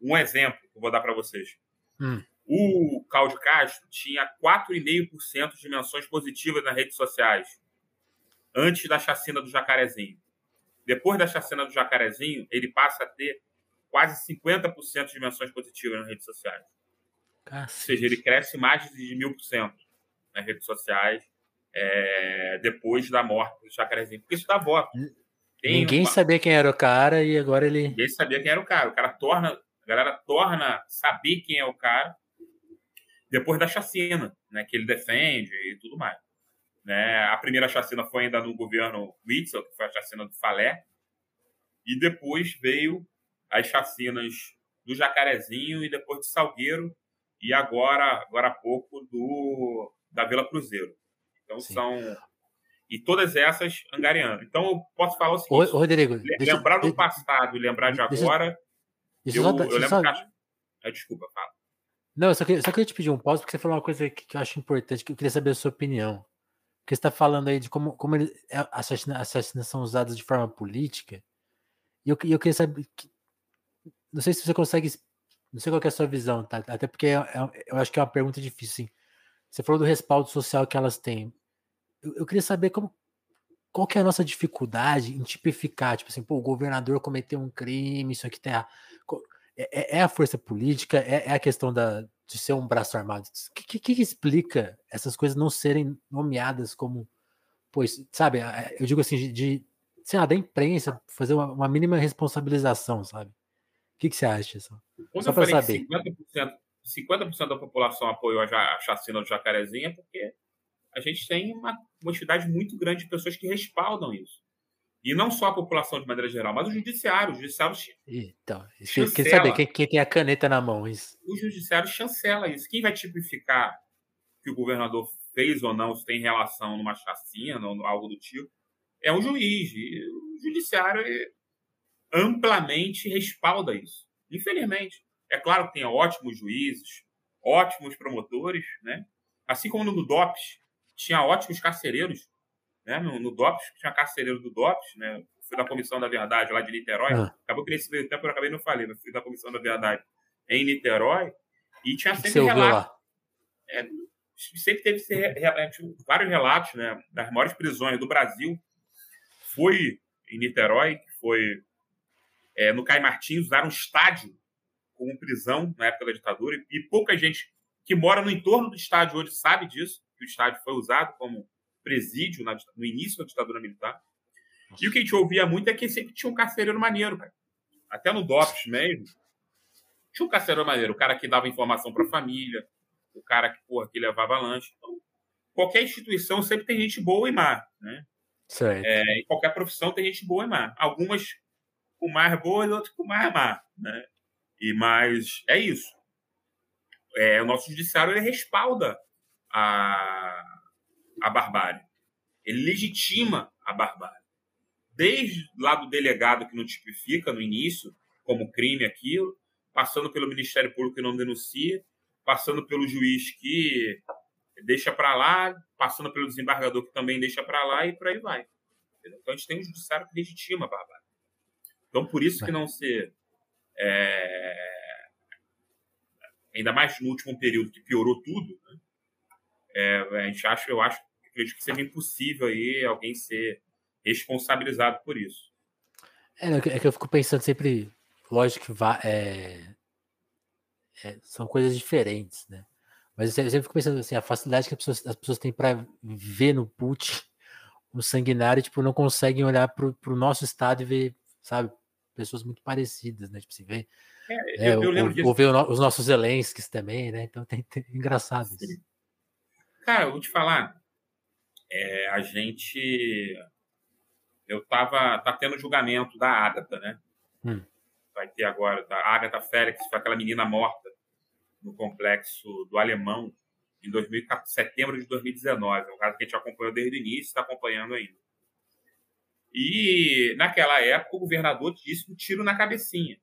Um exemplo que eu vou dar para vocês. Hum. O Cláudio Castro tinha 4,5% de menções positivas nas redes sociais antes da chacina do Jacarezinho. Depois da chacina do Jacarezinho, ele passa a ter quase 50% de menções positivas nas redes sociais. Cacete. Ou seja, ele cresce mais de mil por cento nas redes sociais é, depois da morte do Jacarezinho. Porque isso dá voto. Tem Ninguém uma... sabia quem era o cara e agora ele. Ninguém sabia quem era o cara. O cara torna. A galera torna saber quem é o cara depois da chacina, né, que ele defende e tudo mais. Né? A primeira chacina foi ainda no governo Witzel, que foi a chacina do Falé, e depois veio as chacinas do Jacarezinho e depois de Salgueiro, e agora, agora há pouco, do, da Vila Cruzeiro. Então Sim. são. E todas essas angariando. Então eu posso falar o seguinte: Ô, Rodrigo, lembrar deixa, do passado e lembrar de agora. Deixa, eu, só, eu lembro só... que. Ah, desculpa, fala. Não, eu só queria, só queria te pedir um pause, porque você falou uma coisa que, que eu acho importante, que eu queria saber a sua opinião. Você está falando aí de como, como ele, assassinações são usadas de forma política. E eu, eu queria saber. Que, não sei se você consegue não sei qual é a sua visão, tá? Até porque é, é, eu acho que é uma pergunta difícil, sim. Você falou do respaldo social que elas têm. Eu, eu queria saber como, qual que é a nossa dificuldade em tipificar, tipo assim, pô, o governador cometeu um crime, isso aqui tá. É, é a força política, é, é, a questão da, de ser um braço armado. O que, que, que, explica essas coisas não serem nomeadas como, pois, sabe, eu digo assim, de, de sei lá, da imprensa, fazer uma, uma mínima responsabilização, sabe? O que, que você acha? Só, Quando só para saber. 50%, 50% da população apoiou a chacina do Jacarezinha porque a gente tem uma quantidade muito grande de pessoas que respaldam isso. E não só a população de maneira geral, mas o judiciário. O judiciário então, quer saber quem, quem, tem a caneta na mão. Isso. O judiciário chancela isso. Quem vai tipificar que o governador fez ou não, se tem relação numa chacina ou algo do tipo, é um juiz. E o judiciário amplamente respalda isso. Infelizmente. É claro que tem ótimos juízes, ótimos promotores, né? Assim como no DOPS tinha ótimos carcereiros, né? No, no DOPS tinha carcereiro do DOPS, né? Fui da Comissão da Verdade lá de Niterói. Ah. Acabou que nesse meio tempo eu acabei não falei, mas fui da Comissão da Verdade em Niterói e tinha sempre relatos. É, sempre teve vários relatos, né? Das maiores prisões do Brasil. Fui em Niterói, que foi é, no Caio Martins, usaram um estádio como prisão na época da ditadura, e, pouca gente que mora no entorno do estádio hoje sabe disso, que o estádio foi usado como presídio na, no início da ditadura militar. E o que a gente ouvia muito é que sempre tinha um carcereiro maneiro, cara. Até no DOPS mesmo. Tinha um carcereiro maneiro, o cara que dava informação para a família, o cara que, porra, que levava lanche. Então, qualquer instituição sempre tem gente boa e má, né? Certo. É, em qualquer profissão tem gente boa e má. Algumas com mais boas, outras com mais má, né? E mas é isso. É, o nosso judiciário ele respalda a, a barbárie. Ele legitima a barbárie. Desde lá do delegado que não tipifica no início como crime aquilo, passando pelo Ministério Público que não denuncia, passando pelo juiz que deixa para lá, passando pelo desembargador que também deixa para lá e por aí vai. Então a gente tem um judiciário que legitima a barbárie. Então por isso que não ser é, ainda mais no último período que piorou tudo, né? É, a gente acha, eu acho, acredito que seja impossível aí alguém ser responsabilizado por isso. É, é que eu fico pensando sempre, lógico que vai, é, é, são coisas diferentes, né? Mas eu sempre fico pensando assim, a facilidade que as pessoas, as pessoas têm para ver no put o sanguinário, tipo, não conseguem olhar para o nosso estado e ver, sabe, pessoas muito parecidas, né? Tipo, se vê. É, eu, eu lembro ou, disso. Ou ver os nossos Zelenskis também, né? Então tem, tem engraçado isso. Cara, eu vou te falar, é, a gente. Eu tava. Tá tendo julgamento da Agatha, né? Hum. Vai ter agora, da Agatha Félix, foi aquela menina morta no complexo do Alemão em 2000, setembro de 2019. É um caso que a gente acompanhou desde o início, está acompanhando ainda. E naquela época o governador disse um tiro na cabecinha.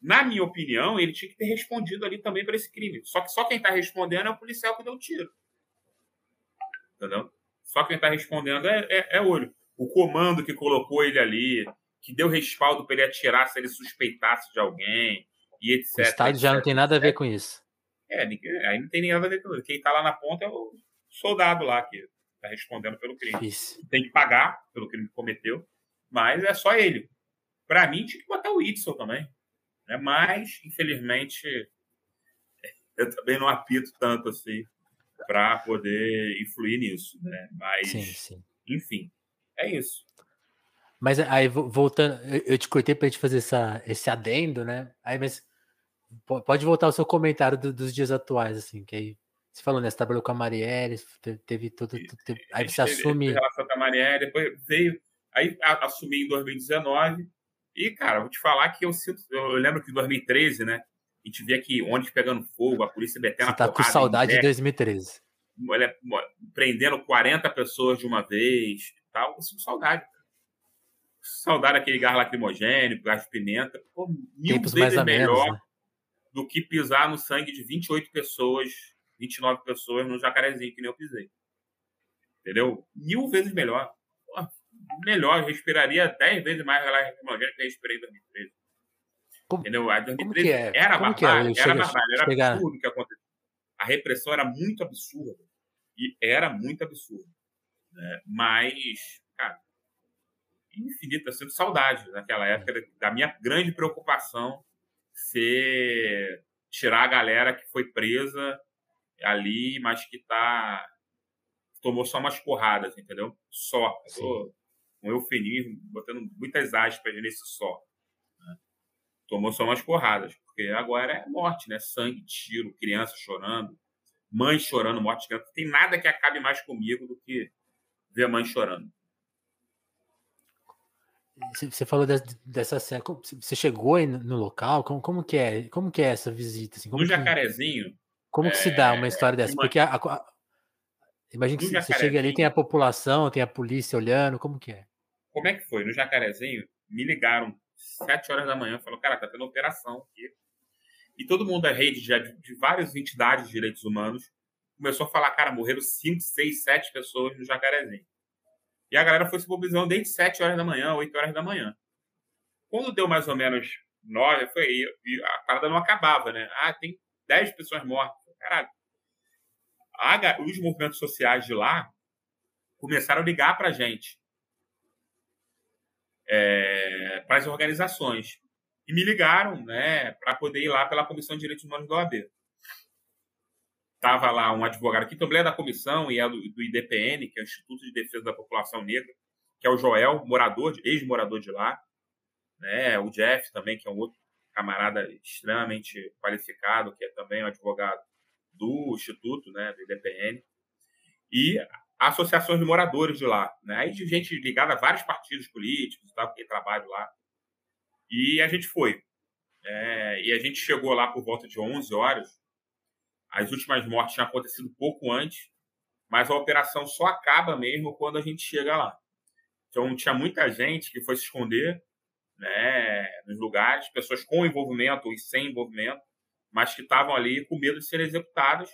Na minha opinião, ele tinha que ter respondido ali também por esse crime. Só que só quem está respondendo é o policial que deu o tiro. Entendeu? Só quem está respondendo é, é, é olho. O comando que colocou ele ali, que deu respaldo para ele atirar se ele suspeitasse de alguém, e etc. O Estado etc, já não tem nada a ver com isso. É, aí não tem nada a ver com isso. Quem está lá na ponta é o soldado lá que está respondendo pelo crime. Isso. Tem que pagar pelo crime que cometeu, mas é só ele. Para mim, tinha que botar o Whitson também. Né? Mas, infelizmente, eu também não apito tanto assim para poder influir nisso. Né? Mas, sim, sim. enfim, é isso. Mas aí, voltando, eu te cortei para gente fazer essa, esse adendo, né? Aí, mas pode voltar ao seu comentário do, dos dias atuais, assim, que aí você falou, né? Você trabalhou com a Marielle, teve todo. Teve, aí você assume. relação com a Marielle, depois veio. Aí assumi em 2019. E, cara, vou te falar que eu sinto. Eu lembro que em 2013, né? A gente via aqui ônibus pegando fogo, a polícia betendo Você tá com saudade de 2013. Olha, prendendo 40 pessoas de uma vez e tal. Eu sinto saudade. Saudade daquele gás lacrimogêneo, gás de pimenta. Pô, mil Tempos vezes mais melhor menos, né? do que pisar no sangue de 28 pessoas, 29 pessoas no jacarezinho, que nem eu pisei. Entendeu? Mil vezes melhor. Melhor, respiraria 10 vezes mais lacrimogêneo que eu respirei em 2013. Como, Entendeu? A 2013 é? era como barbárie, é? era barbárie, era chegar... absurdo o que aconteceu. A repressão era muito absurda. E era muito absurda. Né? Mas, cara, infinita, sinto saudade naquela época da minha grande preocupação ser tirar a galera que foi presa ali, mas que tá tomou só umas porradas, entendeu? Só. Eu um eufemismo, botando muitas aspas nesse só tomou só umas porradas, porque agora é morte, né? Sangue, tiro, criança chorando, mãe chorando, morte de criança. Não tem nada que acabe mais comigo do que ver a mãe chorando. Você falou dessa cena, você chegou aí no local? Como, como que é? Como que é essa visita? Assim, como no que, Jacarezinho. Como é, que se dá uma história dessa? Porque a, a, imagina que você chega ali, tem a população, tem a polícia olhando, como que é? Como é que foi? No Jacarezinho, me ligaram sete horas da manhã, falou, cara, tá tendo operação aqui. E todo mundo da rede de, de várias entidades de direitos humanos começou a falar, cara, morreram cinco, seis, sete pessoas no Jacarezinho. E a galera foi se mobilizando desde sete horas da manhã, oito horas da manhã. Quando deu mais ou menos nove, foi e a parada não acabava, né? Ah, tem dez pessoas mortas. Caralho. A, os movimentos sociais de lá começaram a ligar pra gente é, para as organizações. E me ligaram né, para poder ir lá pela Comissão de Direitos Humanos da OAB. Estava lá um advogado que também é da comissão e é do, do IDPN, que é o Instituto de Defesa da População Negra, que é o Joel, morador, ex-morador de lá, né? O Jeff também, que é um outro camarada extremamente qualificado, que é também um advogado do Instituto, né, do IDPN, e associações de moradores de lá, né? Aí de gente ligada a vários partidos políticos e tal, que trabalham lá. E a gente foi. É, e a gente chegou lá por volta de 11 horas. As últimas mortes tinham acontecido pouco antes, mas a operação só acaba mesmo quando a gente chega lá. Então tinha muita gente que foi se esconder né, nos lugares, pessoas com envolvimento e sem envolvimento, mas que estavam ali com medo de serem executadas.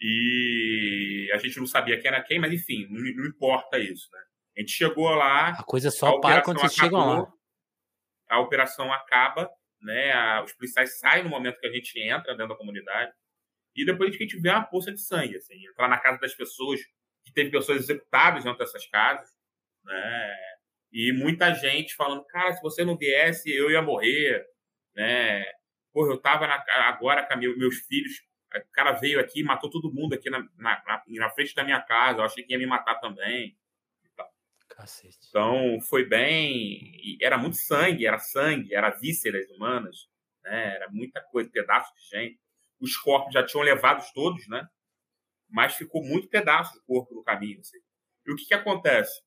E a gente não sabia quem era quem, mas enfim, não, não importa isso. Né? A gente chegou lá. A coisa só a para quando vocês chegam lá. A operação acaba, né? A, os policiais saem no momento que a gente entra dentro da comunidade. E depois que a gente vê uma poça de sangue, assim, entrar na casa das pessoas, que teve pessoas executadas dentro dessas casas, né? E muita gente falando, cara, se você não viesse, eu ia morrer, né? Porra, eu tava na, agora com meus filhos, o cara veio aqui, matou todo mundo aqui na, na, na, frente da minha casa, eu achei que ia me matar também. Cacete. Então, foi bem... Era muito sangue, era sangue, era vísceras humanas, né? Era muita coisa, pedaços de gente. Os corpos já tinham levados todos, né? Mas ficou muito pedaço do corpo no caminho. Assim. E o que, que acontece?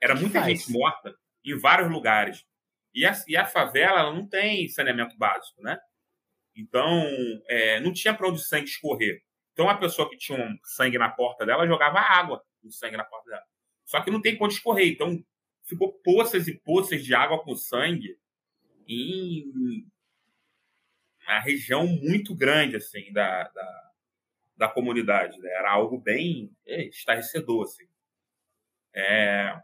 Era muita faz? gente morta em vários lugares. E a, e a favela ela não tem saneamento básico, né? Então, é, não tinha para onde o sangue escorrer. Então, a pessoa que tinha um sangue na porta dela jogava água com sangue na porta dela. Só que não tem onde escorrer. Então, ficou poças e poças de água com sangue em uma região muito grande, assim, da, da, da comunidade. Né? Era algo bem é, estarrecedor, assim. É,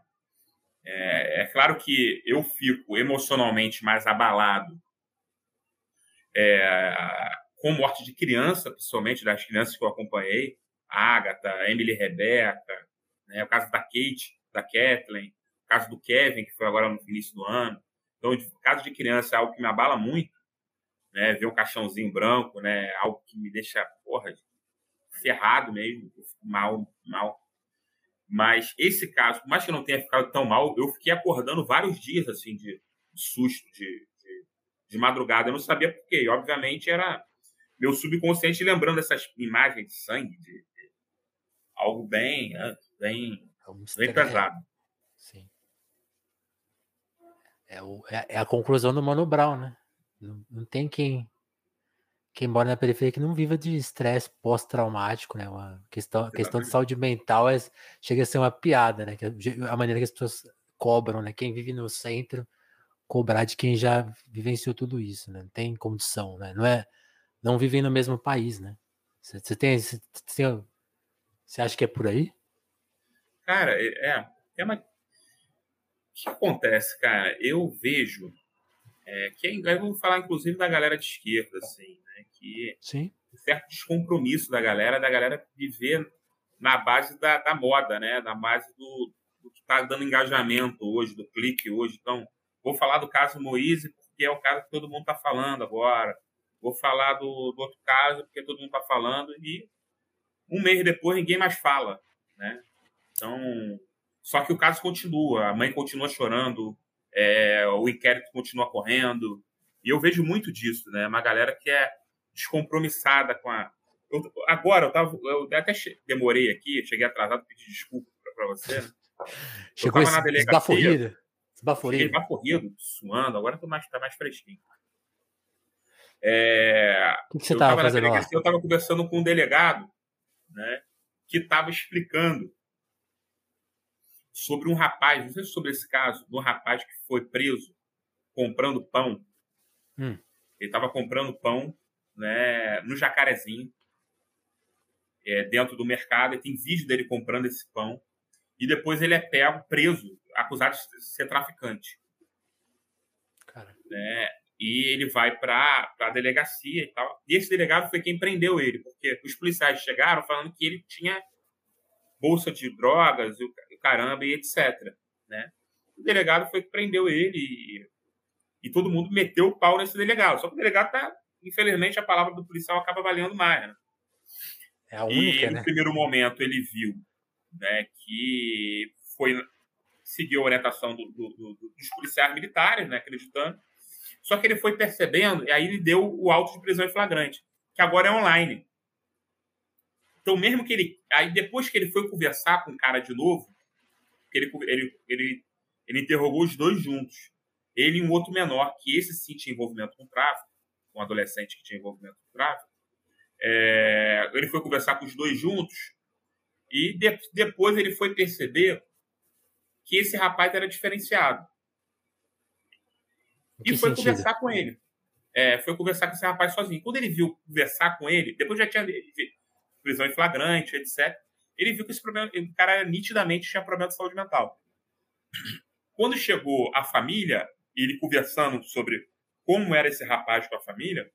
é, é, claro que eu fico emocionalmente mais abalado é, com morte de criança, principalmente das crianças que eu acompanhei, Agatha, Emily Rebeca, né, o caso da Kate, da Kathleen, o caso do Kevin, que foi agora no início do ano. Então, o caso de criança é algo que me abala muito, né, ver um caixãozinho branco, né, algo que me deixa, porra, ferrado mesmo, mal, mal. Mas esse caso, por mais que não tenha ficado tão mal, eu fiquei acordando vários dias assim de, susto, de, de, madrugada. Eu não sabia por quê. E, obviamente era meu subconsciente lembrando essas imagens de sangue, de, de algo bem, né, bem, é bem pesado. Sim. É, o, é, é, a conclusão do Mano Brown, né? Não, não tem quem quem mora na periferia que não viva de estresse pós-traumático, né? Uma questão, questão de saúde mental é, chega a ser uma piada, né? Que a maneira que as pessoas cobram, né? Quem vive no centro cobrar de quem já vivenciou tudo isso, né? Não tem condição, né? Não é, não vivem no mesmo país, né? Você tem, você acha que é por aí? Cara, é, é uma... o que acontece, cara? Eu vejo é, que é, eu vou falar inclusive da galera de esquerda, assim, né? Que Sim. certo descompromisso da galera, da galera viver na base da, da moda, né? Na base do, do que está dando engajamento hoje, do clique hoje. Então, vou falar do caso Moise, porque é o caso que todo mundo está falando agora. Vou falar do, do, outro caso, porque todo mundo está falando. E um mês depois ninguém mais fala, né? Então, só que o caso continua. A mãe continua chorando, é, o inquérito continua correndo. E eu vejo muito disso, né? Uma galera que é descompromissada com a. Eu, agora, eu, tava, eu até demorei aqui, cheguei atrasado, pedi desculpa para você. Né? Chegou esse, na delegacia. Esbaforido. Esbaforido, suando, agora tô mais, tá mais fresquinho. É, o que, você estava fazendo lá? Eu estava conversando com um delegado né, que estava explicando sobre um rapaz, não sei sobre esse caso, de um rapaz que foi preso comprando pão. Hum. Ele estava comprando pão né, no Jacarezinho, é, dentro do mercado, e tem vídeo dele comprando esse pão. E depois ele é pego, preso, acusado de ser traficante. Cara. Né? E ele vai para a delegacia e tal. E esse delegado foi quem prendeu ele, porque os policiais chegaram falando que ele tinha bolsa de drogas, o caramba e etc. Né? O delegado foi que prendeu ele e, e todo mundo meteu o pau nesse delegado. Só que o delegado tá infelizmente, a palavra do policial acaba valendo mais. Né? É a única, e né? no primeiro momento ele viu né, que foi seguiu a orientação do, do, do, dos policiais militares, né, acreditando. Só que ele foi percebendo, e aí ele deu o auto de prisão em flagrante, que agora é online. Então, mesmo que ele. Aí, depois que ele foi conversar com o cara de novo, ele, ele, ele, ele interrogou os dois juntos. Ele e um outro menor, que esse sim tinha envolvimento com tráfico, um adolescente que tinha envolvimento com tráfico. É, ele foi conversar com os dois juntos e de, depois ele foi perceber que esse rapaz era diferenciado. E foi sentido? conversar com ele. É, foi conversar com esse rapaz sozinho. Quando ele viu conversar com ele, depois já tinha prisão em flagrante, etc. Ele viu que esse problema, o cara nitidamente tinha problema de saúde mental. Quando chegou a família, ele conversando sobre como era esse rapaz com a família,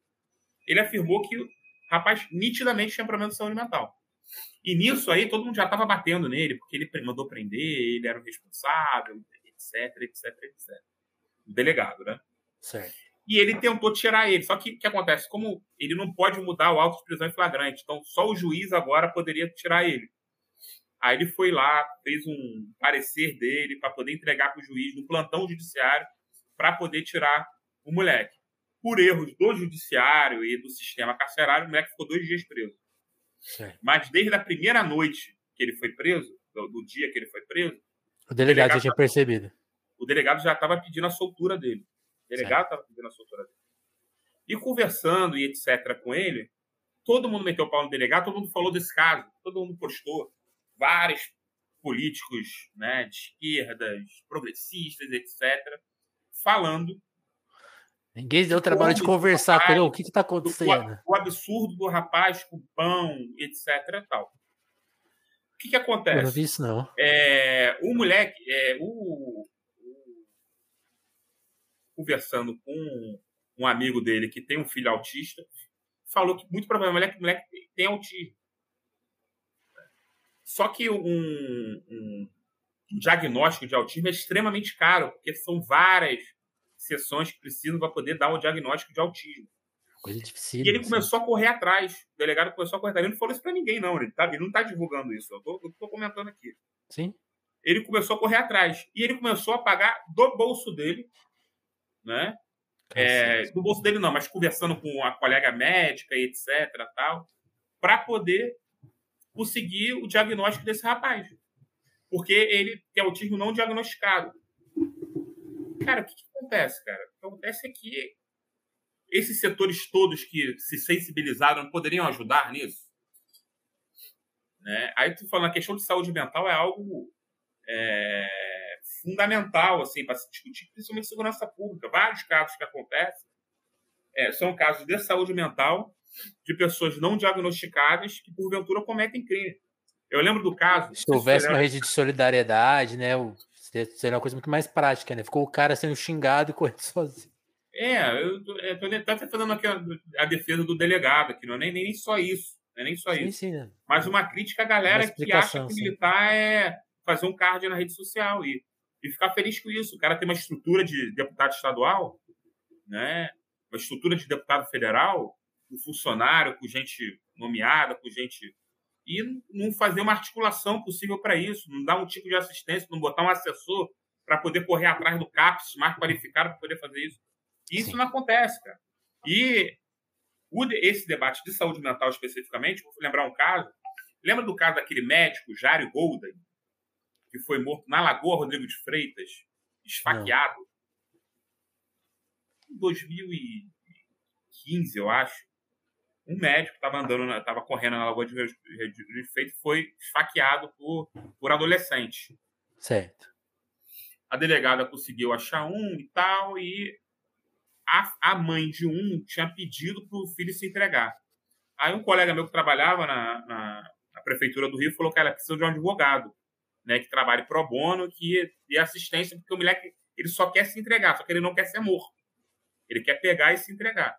ele afirmou que o rapaz nitidamente tinha problema de saúde mental. E nisso aí todo mundo já estava batendo nele, porque ele mandou prender, ele era o responsável, etc, etc, etc. O delegado, né? Certo. E ele tentou tirar ele. Só que o que acontece? Como ele não pode mudar o auto de prisão em flagrante, então só o juiz agora poderia tirar ele. Aí ele foi lá, fez um parecer dele para poder entregar para o juiz no plantão judiciário para poder tirar o moleque. Por erros do judiciário e do sistema carcerário, o moleque ficou dois dias preso. Mas desde a primeira noite que ele foi preso, do, do dia que ele foi preso, o delegado, o delegado já tinha percebido. O delegado já estava pedindo a soltura dele. O delegado estava pedindo a soltura dele. E conversando e etc. com ele, todo mundo meteu o pau no delegado, todo mundo falou desse caso, todo mundo postou. Vários políticos né, de esquerdas, progressistas, etc., falando. Ninguém deu o trabalho de conversar rapaz, com ele. O que está acontecendo? O, o, absurdo do rapaz com pão, etc. Tal. O que, que acontece? Eu não vi isso, não. É, o moleque, é, o, conversando com um amigo dele que tem um filho autista, falou que muito provavelmente o moleque tem autismo. Só que um, um, diagnóstico de autismo é extremamente caro, porque são várias sessões que precisam para poder dar o diagnóstico de autismo. Coisa difícil. E ele começou a correr atrás. O delegado começou a correr atrás. Ele não falou isso para ninguém, não. Ele, tá, ele não está divulgando isso. Eu estou comentando aqui. Sim. Ele começou a correr atrás. E ele começou a pagar do bolso dele né? É, do bolso dele não, mas conversando com a colega médica e etc, tal, para poder conseguir o diagnóstico desse rapaz. Porque ele tem autismo não diagnosticado. Cara, o que, que acontece, cara? O que acontece é que esses setores todos que se sensibilizaram poderiam ajudar nisso. Né? Aí tu falando, a questão de saúde mental é algo é, fundamental assim para se discutir, principalmente segurança pública. Vários casos que acontecem é, são casos de saúde mental de pessoas não diagnosticadas que porventura cometem crime. Eu lembro do caso. Se houvesse uma rede de solidariedade, né? Seria uma coisa muito mais prática, né? Ficou o cara sendo xingado e correndo sozinho. É, eu estou até fazendo aqui a, a, defesa do delegado, que não é nem, nem só isso. Não é nem só sim, isso. Sim, né? Mas uma crítica à galera que acha que militar é fazer um card na rede social. E e ficar feliz com isso. O cara tem uma estrutura de deputado estadual, né? uma estrutura de deputado federal, com funcionário, com gente nomeada, com gente. E não fazer uma articulação possível para isso, não dar um tipo de assistência, não botar um assessor para poder correr atrás do CAPES mais qualificado para poder fazer isso. Isso Sim. não acontece, cara. E esse debate de saúde mental especificamente, vou lembrar um caso. Lembra do caso daquele médico, Jário Golden, que foi morto na Lagoa Rodrigo de Freitas, esfaqueado. Não. Em 2015, eu acho, um médico estava andando, estava correndo na Lagoa de Freitas foi esfaqueado por, por adolescente. Certo. A delegada conseguiu achar um e tal, e a, a mãe de um tinha pedido para o filho se entregar. Aí um colega meu que trabalhava na, na, na prefeitura do Rio falou que ela precisa de um advogado né, que trabalhe pro bono, que dê assistência, porque o moleque ele só quer se entregar, só que ele não quer ser morto. Ele quer pegar e se entregar.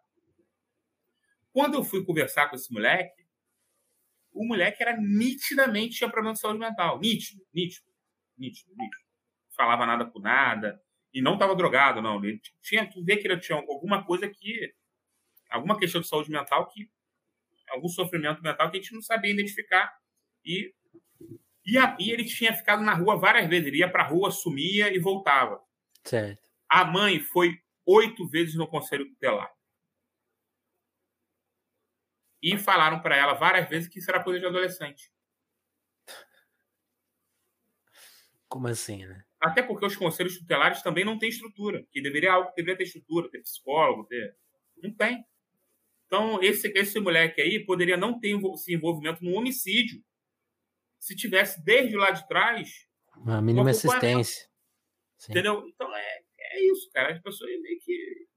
Quando eu fui conversar com esse moleque, o moleque era nitidamente tinha problema de saúde mental. Nítido, nítido, nítido, nítido. Falava nada com nada. E não estava drogado, não. Ele tinha, tu vê que ele tinha alguma coisa que. alguma questão de saúde mental que. algum sofrimento mental que a gente não sabia identificar. E E, a, e ele tinha ficado na rua várias vezes. Ele ia para a rua, sumia e voltava. Certo. A mãe foi oito vezes no conselho tutelar. E falaram para ela várias vezes que isso era coisa de adolescente. Como assim, né? Até porque os conselhos tutelares também não têm estrutura, que deveria algo que deveria ter estrutura, ter psicólogo, ter. Não tem. Então, esse, esse moleque aí poderia não ter esse envolvimento no homicídio se tivesse desde lá de trás. Uma mínima assistência. Sim. Entendeu? Então é, é isso, cara. As pessoas meio que.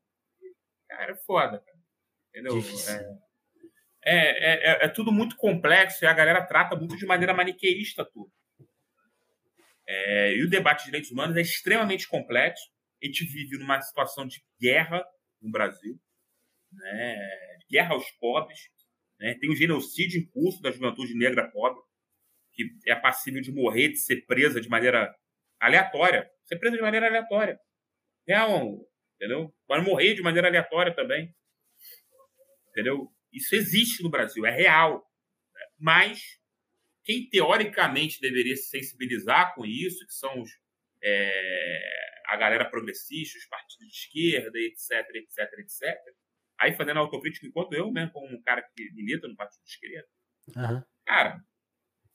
Cara, é foda, cara. Entendeu? É, é, é, é, tudo muito complexo e a galera trata muito de maneira maniqueísta tudo. É, e o debate de direitos humanos é extremamente complexo. A gente vive numa situação de guerra no Brasil, né? guerra aos pobres. Né? Tem um genocídio em curso da juventude negra pobre, que é passível de morrer, de ser presa de maneira aleatória. Ser presa de maneira aleatória. Real, entendeu? Pode morrer de maneira aleatória também. Entendeu? Isso existe no Brasil, é real. Mas quem teoricamente deveria se sensibilizar com isso, que são os, é, a galera progressista, os partidos de esquerda, etc, etc, etc. Aí fazendo autocrítica, enquanto eu mesmo, como um cara que milita no partido de esquerda, uhum. cara,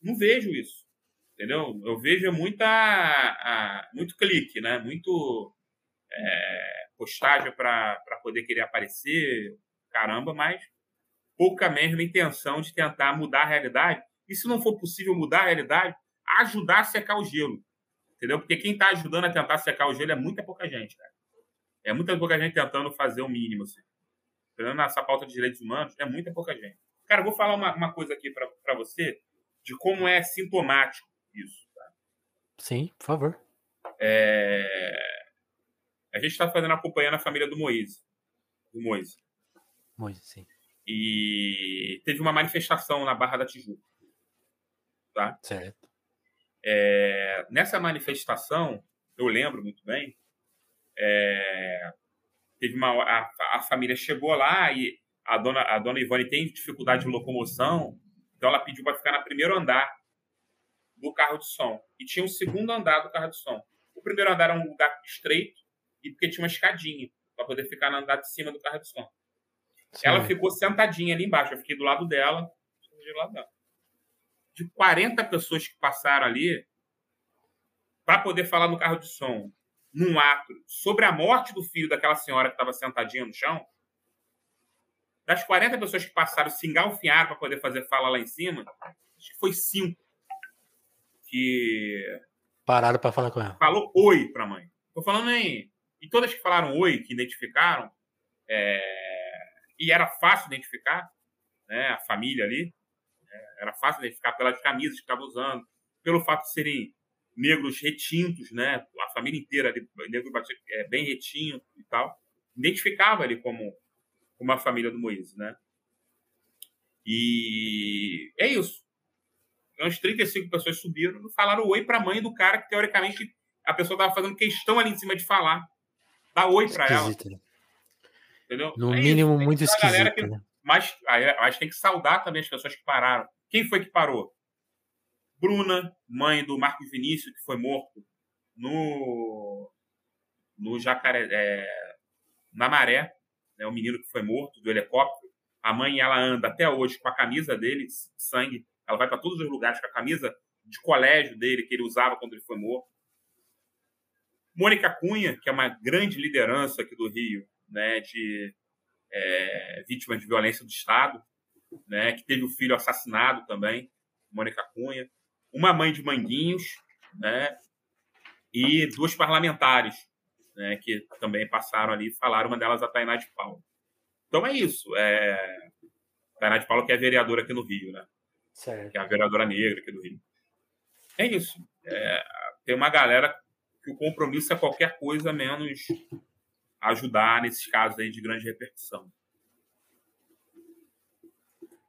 não vejo isso. Entendeu? Eu vejo muita, a, muito clique, né? Muito é, postagem para poder querer aparecer, caramba, mas pouca mesmo intenção de tentar mudar a realidade e se não for possível mudar a realidade, ajudar a secar o gelo. Entendeu? Porque quem está ajudando a tentar secar o gelo é muita pouca gente, cara. É muita pouca gente tentando fazer o mínimo. Assim. Entendeu? Nessa pauta de direitos humanos, é muita pouca gente. Cara, eu vou falar uma, uma coisa aqui para você de como é sintomático isso. Tá? Sim, por favor. É... A gente está fazendo acompanhando a família do Moise. Do Moise. Moise, sim. E teve uma manifestação na Barra da Tijuca. Tá? Certo. É, nessa manifestação, eu lembro muito bem, é, teve uma, a, a, família chegou lá e a dona, a dona Ivone tem dificuldade de locomoção, então ela pediu para ficar no primeiro andar do carro de som. E tinha um segundo andar do carro de som. O primeiro andar era um lugar estreito e porque tinha uma escadinha para poder ficar no andar de cima do carro de som. Sim. Ela ficou sentadinha ali embaixo, eu fiquei do lado dela, do lado dela de 40 pessoas que passaram ali para poder falar no carro de som, num ato, sobre a morte do filho daquela senhora que estava sentadinha no chão, das 40 pessoas que passaram, se engalfinharam para poder fazer fala lá em cima, acho que foi cinco que. Pararam para falar com ela. Falou oi para a mãe. Tô falando em. E todas que falaram oi, que identificaram, é... e era fácil identificar, né, a família ali, era fácil identificar pelas camisas que estavam usando, pelo fato de serem negros retintos, né? A família inteira ali, negro é, bem retinto e tal. Identificava ele como, como a família do Moisés, né? E é isso. Umas 35 pessoas subiram e falaram oi para a mãe do cara que, teoricamente, a pessoa estava fazendo questão ali em cima de falar. Dá oi para ela. Né? Entendeu? No é mínimo, isso. muito esquisito. Que, né? Mas, mas tem que saudar também as pessoas que pararam. Quem foi que parou? Bruna, mãe do Marcos Vinícius, que foi morto no, no Jacaré, é, na Maré, né, o menino que foi morto do helicóptero. A mãe ela anda até hoje com a camisa dele, sangue. Ela vai para todos os lugares com a camisa de colégio dele que ele usava quando ele foi morto. Mônica Cunha, que é uma grande liderança aqui do Rio, né, de é, vítimas de violência do Estado, né, que teve o filho assassinado também, Mônica Cunha, uma mãe de Manguinhos, né, e duas parlamentares, né, que também passaram ali e falaram, uma delas a Tainá de Paulo. Então é isso. É... Tainá de Paulo que é vereadora aqui no Rio, né? Certo. Que é a vereadora negra aqui do Rio. É isso. É... Tem uma galera que o compromisso é qualquer coisa menos ajudar nesses casos aí de grande repercussão.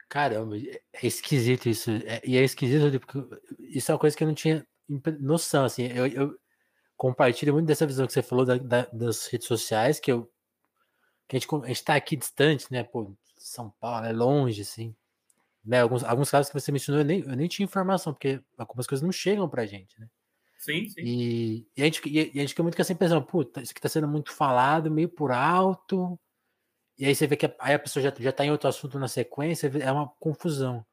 Caramba, é esquisito isso. É, e é esquisito porque isso é uma coisa que eu não tinha noção, assim. Eu, eu compartilho muito dessa visão que você falou da, da, das redes sociais, que eu que a gente, a gente tá aqui distante, né? Pô, São Paulo é longe, assim. né, alguns, alguns casos que você mencionou, eu nem, eu nem tinha informação, porque algumas coisas não chegam pra gente, né? Sim, sim. E, e, a, gente, e, a gente fica muito assim pensando, puta, isso aqui tá sendo muito falado, meio por alto. E aí você vê que a, aí a pessoa já, já tá em outro assunto na sequência, é uma confusão.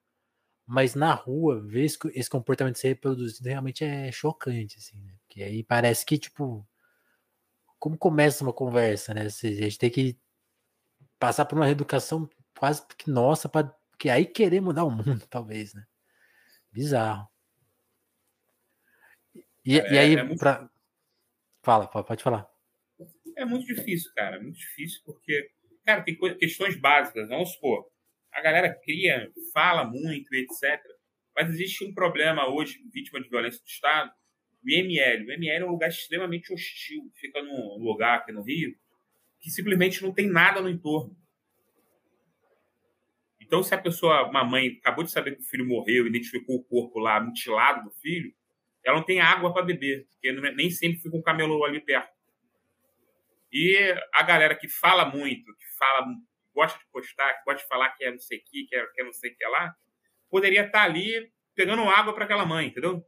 Mas na rua, ver esse, esse comportamento ser reproduzido realmente é chocante, assim, né? Porque aí parece que, tipo, como começa uma conversa, né? A gente tem que passar por uma reeducação quase que nossa, para que aí querer mudar o mundo, talvez, né? Bizarro. E, é, e aí, é muito... pra... fala, pode falar. É muito difícil, cara. É muito difícil porque, cara, tem questões básicas. Vamos supor, a galera cria, fala muito, etc. Mas existe um problema hoje, vítima de violência do Estado, o IML. O IML é um lugar extremamente hostil. Fica num lugar aqui no Rio que simplesmente não tem nada no entorno. Então, se a pessoa, uma mãe, acabou de saber que o filho morreu, identificou o corpo lá mutilado do filho, ela não tem água para beber, porque nem sempre fica um camelô ali perto. E a galera que fala muito, que fala, gosta de postar, que gosta de falar que é não sei o que, que é, que é não sei o que lá, poderia estar tá ali pegando água para aquela mãe, entendeu?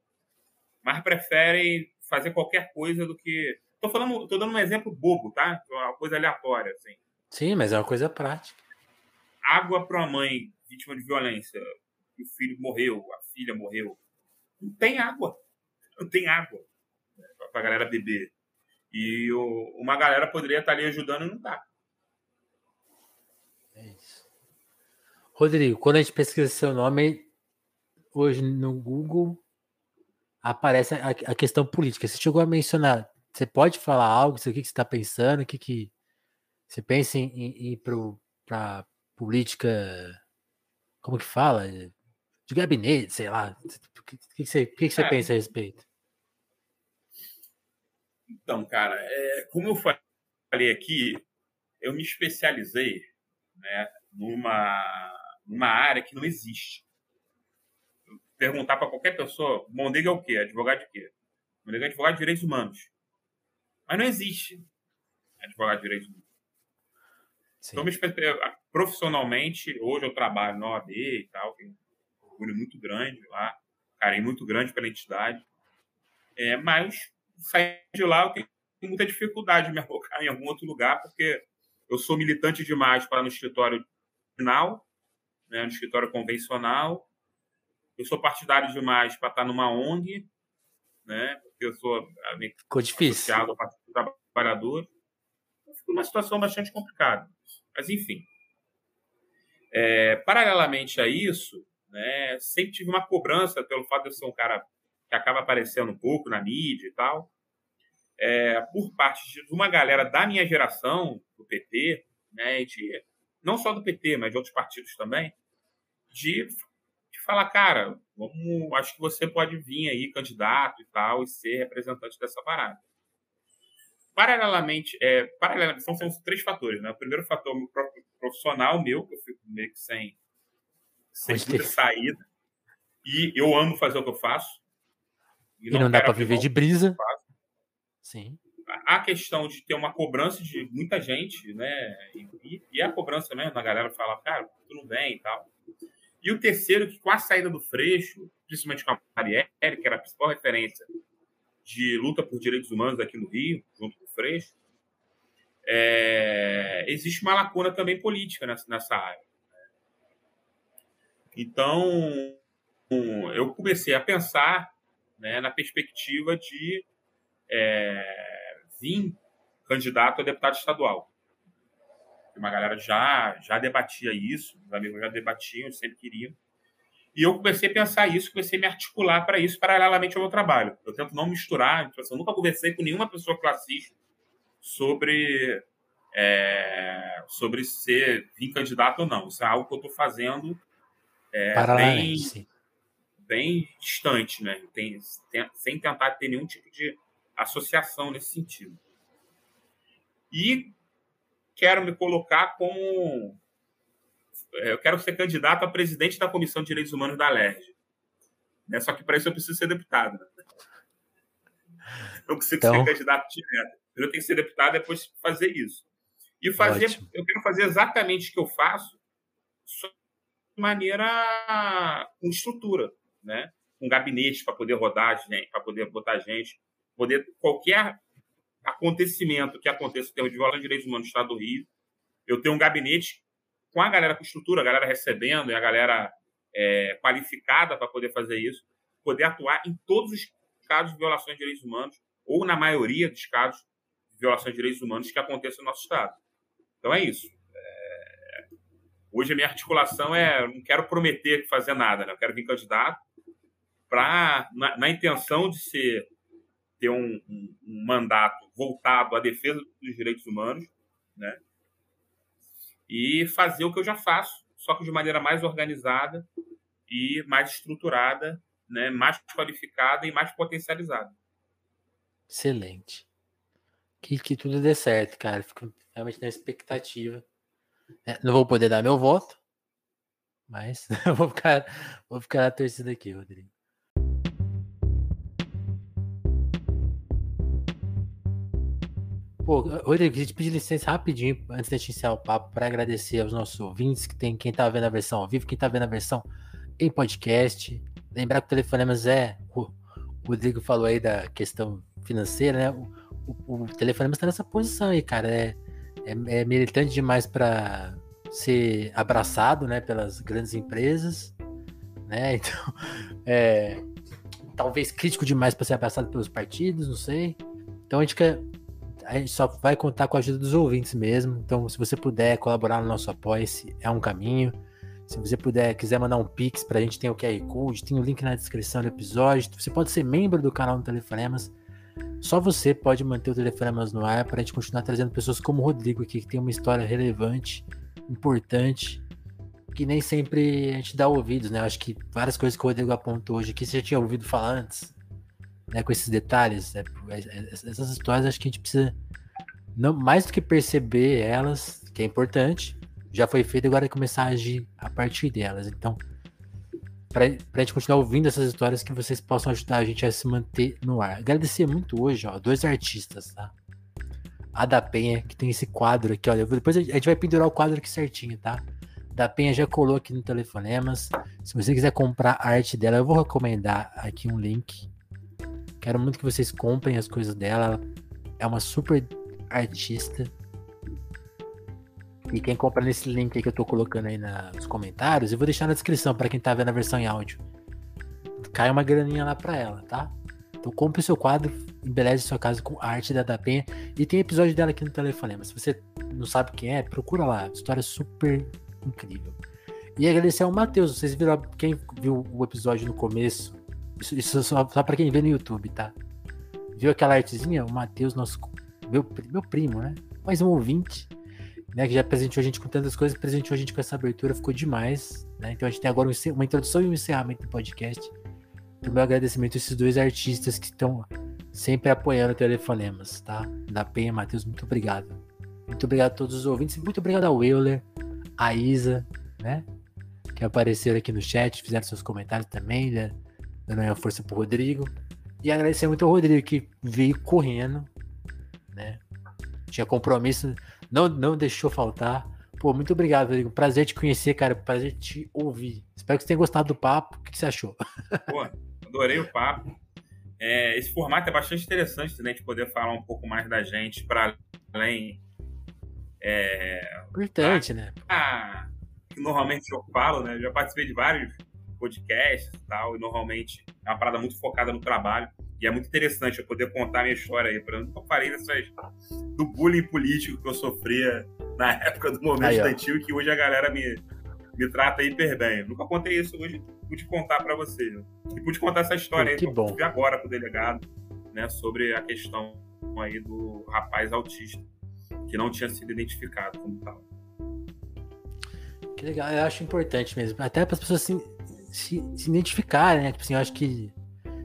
Mas preferem fazer qualquer coisa do que. Tô falando, tô dando um exemplo bobo, tá? Uma coisa aleatória, assim. Sim, mas é uma coisa prática. Água para uma mãe vítima de violência, o filho morreu, a filha morreu. Não tem água tem água para a galera beber. E o, uma galera poderia estar ali ajudando e não está. É isso. Rodrigo, quando a gente pesquisa seu nome, hoje no Google aparece a, a questão política. Você chegou a mencionar, você pode falar algo, o que você está pensando, o que, que você pensa em, em ir para política, como que fala? De gabinete, sei lá. O que, que, você, que, que você é, pensa a respeito? Então, cara, é, como eu falei aqui, eu me especializei né, numa, numa área que não existe. Perguntar para qualquer pessoa, Mondega é o quê? Advogado de quê? Mondega é advogado de direitos humanos. Mas não existe advogado de direitos humanos. Sim. Então, profissionalmente, hoje eu trabalho na OAB e tal, tenho um orgulho muito grande lá, carinho muito grande pela entidade. É, mas sair de lá, eu tenho muita dificuldade de me alocar em algum outro lugar, porque eu sou militante demais para no escritório final, né, no escritório convencional. Eu sou partidário demais para estar numa ONG, né, porque eu sou Ficou difícil. associado ao Partido dos Trabalhadores. Fica uma situação bastante complicada. Mas, enfim. É, paralelamente a isso, né, sempre tive uma cobrança pelo fato de eu ser um cara que acaba aparecendo um pouco na mídia e tal, é, por parte de uma galera da minha geração, do PT, né, de, não só do PT, mas de outros partidos também, de, de falar, cara, vamos, acho que você pode vir aí candidato e tal, e ser representante dessa parada. Paralelamente, é, paralelamente são, são três fatores. Né? O primeiro fator profissional meu, que eu fico meio que sem, sem saída. E eu amo fazer o que eu faço. E, e não, não dá para viver de brisa. Sim. A questão de ter uma cobrança de muita gente, né? E, e a cobrança mesmo, a galera fala, cara, tu não vem e tal. E o terceiro, que com a saída do Freixo, principalmente com a Marielle, que era a principal referência de luta por direitos humanos aqui no Rio, junto com o Freixo, é, existe uma lacuna também política nessa, nessa área. Então, eu comecei a pensar né, na perspectiva de é, vir candidato a deputado estadual. Uma galera já, já debatia isso, os amigos já debatiam, sempre queriam. E eu comecei a pensar isso, comecei a me articular para isso paralelamente ao meu trabalho. Eu tento não misturar, tipo assim, eu nunca conversei com nenhuma pessoa classista sobre é, sobre ser vir candidato ou não. Isso é algo que eu estou fazendo é, bem, bem distante, né? Tem, sem tentar ter nenhum tipo de associação nesse sentido. E quero me colocar como. É, eu quero ser candidato a presidente da Comissão de Direitos Humanos da LERJ. Né? Só que para isso eu preciso ser deputado. Né? Eu consigo então... ser candidato direto. Eu tenho que ser deputado depois fazer isso. E fazer, eu quero fazer exatamente o que eu faço, só maneira com estrutura, né? Com gabinete para poder rodar gente, para poder botar gente, poder qualquer acontecimento que aconteça em termos de violação de direitos humanos no Estado do Rio, eu tenho um gabinete com a galera com estrutura, a galera recebendo e a galera é, qualificada para poder fazer isso, poder atuar em todos os casos de violações de direitos humanos, ou na maioria dos casos de violações de direitos humanos que aconteçam no nosso Estado. Então é isso. É... Hoje a minha articulação é, não quero prometer fazer nada, né? eu quero vir candidato para na, na, intenção de ser ter um, um, um, mandato voltado à defesa dos direitos humanos, né? E fazer o que eu já faço, só que de maneira mais organizada e mais estruturada, né? Mais qualificada e mais potencializada. Excelente. Que, que tudo dê certo, cara. Fico realmente na expectativa. É, não vou poder dar meu voto, mas vou ficar, vou ficar na torcida aqui, Rodrigo. Pô, Rodrigo, a gente pedir licença rapidinho antes de iniciar o papo para agradecer aos nossos ouvintes, que tem quem tá vendo a versão ao vivo, quem tá vendo a versão em podcast. Lembrar que o Telefonemas é. O Rodrigo falou aí da questão financeira, né? O, o, o Telefonemas tá nessa posição aí, cara. É, é, é militante demais para ser abraçado, né, pelas grandes empresas, né? Então, é, talvez crítico demais para ser abraçado pelos partidos, não sei. Então a gente quer a gente só vai contar com a ajuda dos ouvintes mesmo. Então, se você puder colaborar no nosso apoia-se, é um caminho. Se você puder, quiser mandar um pix pra gente, tem o QR Code, tem o link na descrição do episódio. Você pode ser membro do canal do Telefonemas. Só você pode manter o Telefonemas no ar para a gente continuar trazendo pessoas como o Rodrigo aqui, que tem uma história relevante, importante, que nem sempre a gente dá ouvidos, né? acho que várias coisas que o Rodrigo apontou hoje aqui, você já tinha ouvido falar antes né, com esses detalhes. Né, essas histórias acho que a gente precisa, não, mais do que perceber elas, que é importante, já foi feito, agora é começar a agir a partir delas. Então, para a gente continuar ouvindo essas histórias, que vocês possam ajudar a gente a se manter no ar. Agradecer muito hoje, ó, dois artistas, tá? A da Penha, que tem esse quadro aqui, olha. Depois a gente vai pendurar o quadro aqui certinho, tá? Da Penha já colou aqui no Telefonemas. Se você quiser comprar a arte dela, eu vou recomendar aqui um link Quero muito que vocês comprem as coisas dela. É uma super artista. E quem compra nesse link aí que eu tô colocando aí na, nos comentários, eu vou deixar na descrição para quem tá vendo a versão em áudio. Cai uma graninha lá pra ela, tá? Então compre seu quadro, embeleze sua casa com arte da Dapenha. E tem episódio dela aqui no Telefonema. Se você não sabe quem é, procura lá. História super incrível. E agradecer ao Matheus. Vocês viram, quem viu o episódio no começo, isso, só, só pra quem vê no YouTube, tá? Viu aquela artezinha? O Matheus, nosso. Meu, meu primo, né? Mais um ouvinte, né? Que já presenteou a gente com tantas coisas, presenteou a gente com essa abertura, ficou demais. Né? Então a gente tem agora uma introdução e um encerramento do podcast. Então, meu agradecimento a esses dois artistas que estão sempre apoiando o Telefonemas, tá? Da Penha, Matheus, muito obrigado. Muito obrigado a todos os ouvintes. Muito obrigado ao Euler, a Isa, né? Que apareceram aqui no chat, fizeram seus comentários também, né? Dando uma força pro Rodrigo. E agradecer muito ao Rodrigo que veio correndo, né? Tinha compromisso, não, não deixou faltar. Pô, muito obrigado, Rodrigo. Prazer te conhecer, cara. Prazer te ouvir. Espero que você tenha gostado do papo. O que você achou? Pô, adorei o papo. É, esse formato é bastante interessante também, de poder falar um pouco mais da gente para além. É, Importante, né? Ah, normalmente eu falo, né? Eu já participei de vários podcasts e tal, e normalmente é uma parada muito focada no trabalho. E é muito interessante eu poder contar a minha história aí. Por exemplo, eu parei dessas, do bullying político que eu sofria na época do movimento estudantil que hoje a galera me, me trata hiper bem. Eu nunca contei isso, hoje pude contar para você. E pude contar essa história que aí bom. que eu agora pro delegado, né, sobre a questão aí do rapaz autista, que não tinha sido identificado como tal. Que legal, eu acho importante mesmo. Até para as pessoas assim, se, se identificarem, né? Tipo assim, eu acho que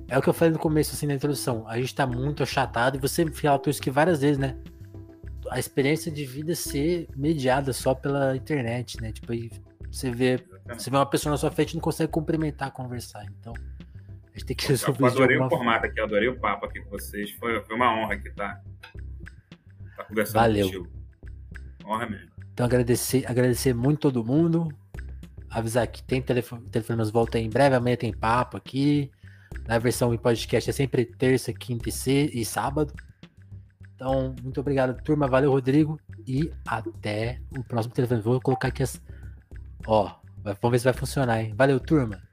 é o que eu falei no começo, assim, na introdução. A gente tá muito achatado e você relatou isso que várias vezes, né? A experiência de vida ser mediada só pela internet, né? Tipo, aí você vê, você vê uma pessoa na sua frente e não consegue cumprimentar, conversar. Então, a gente tem que resolver isso. Eu adorei o formato forma. aqui, eu adorei o papo aqui com vocês. Foi, foi uma honra aqui estar tá, tá conversando Valeu. contigo. Honra mesmo. Então, agradecer, agradecer muito todo mundo avisar que tem telefone, telefonemas volta em breve, amanhã tem papo aqui. Na versão em podcast é sempre terça, quinta e, e sábado. Então, muito obrigado, turma. Valeu, Rodrigo. E até o próximo telefone. Vou colocar aqui as. Ó, vamos ver se vai funcionar, hein? Valeu, turma.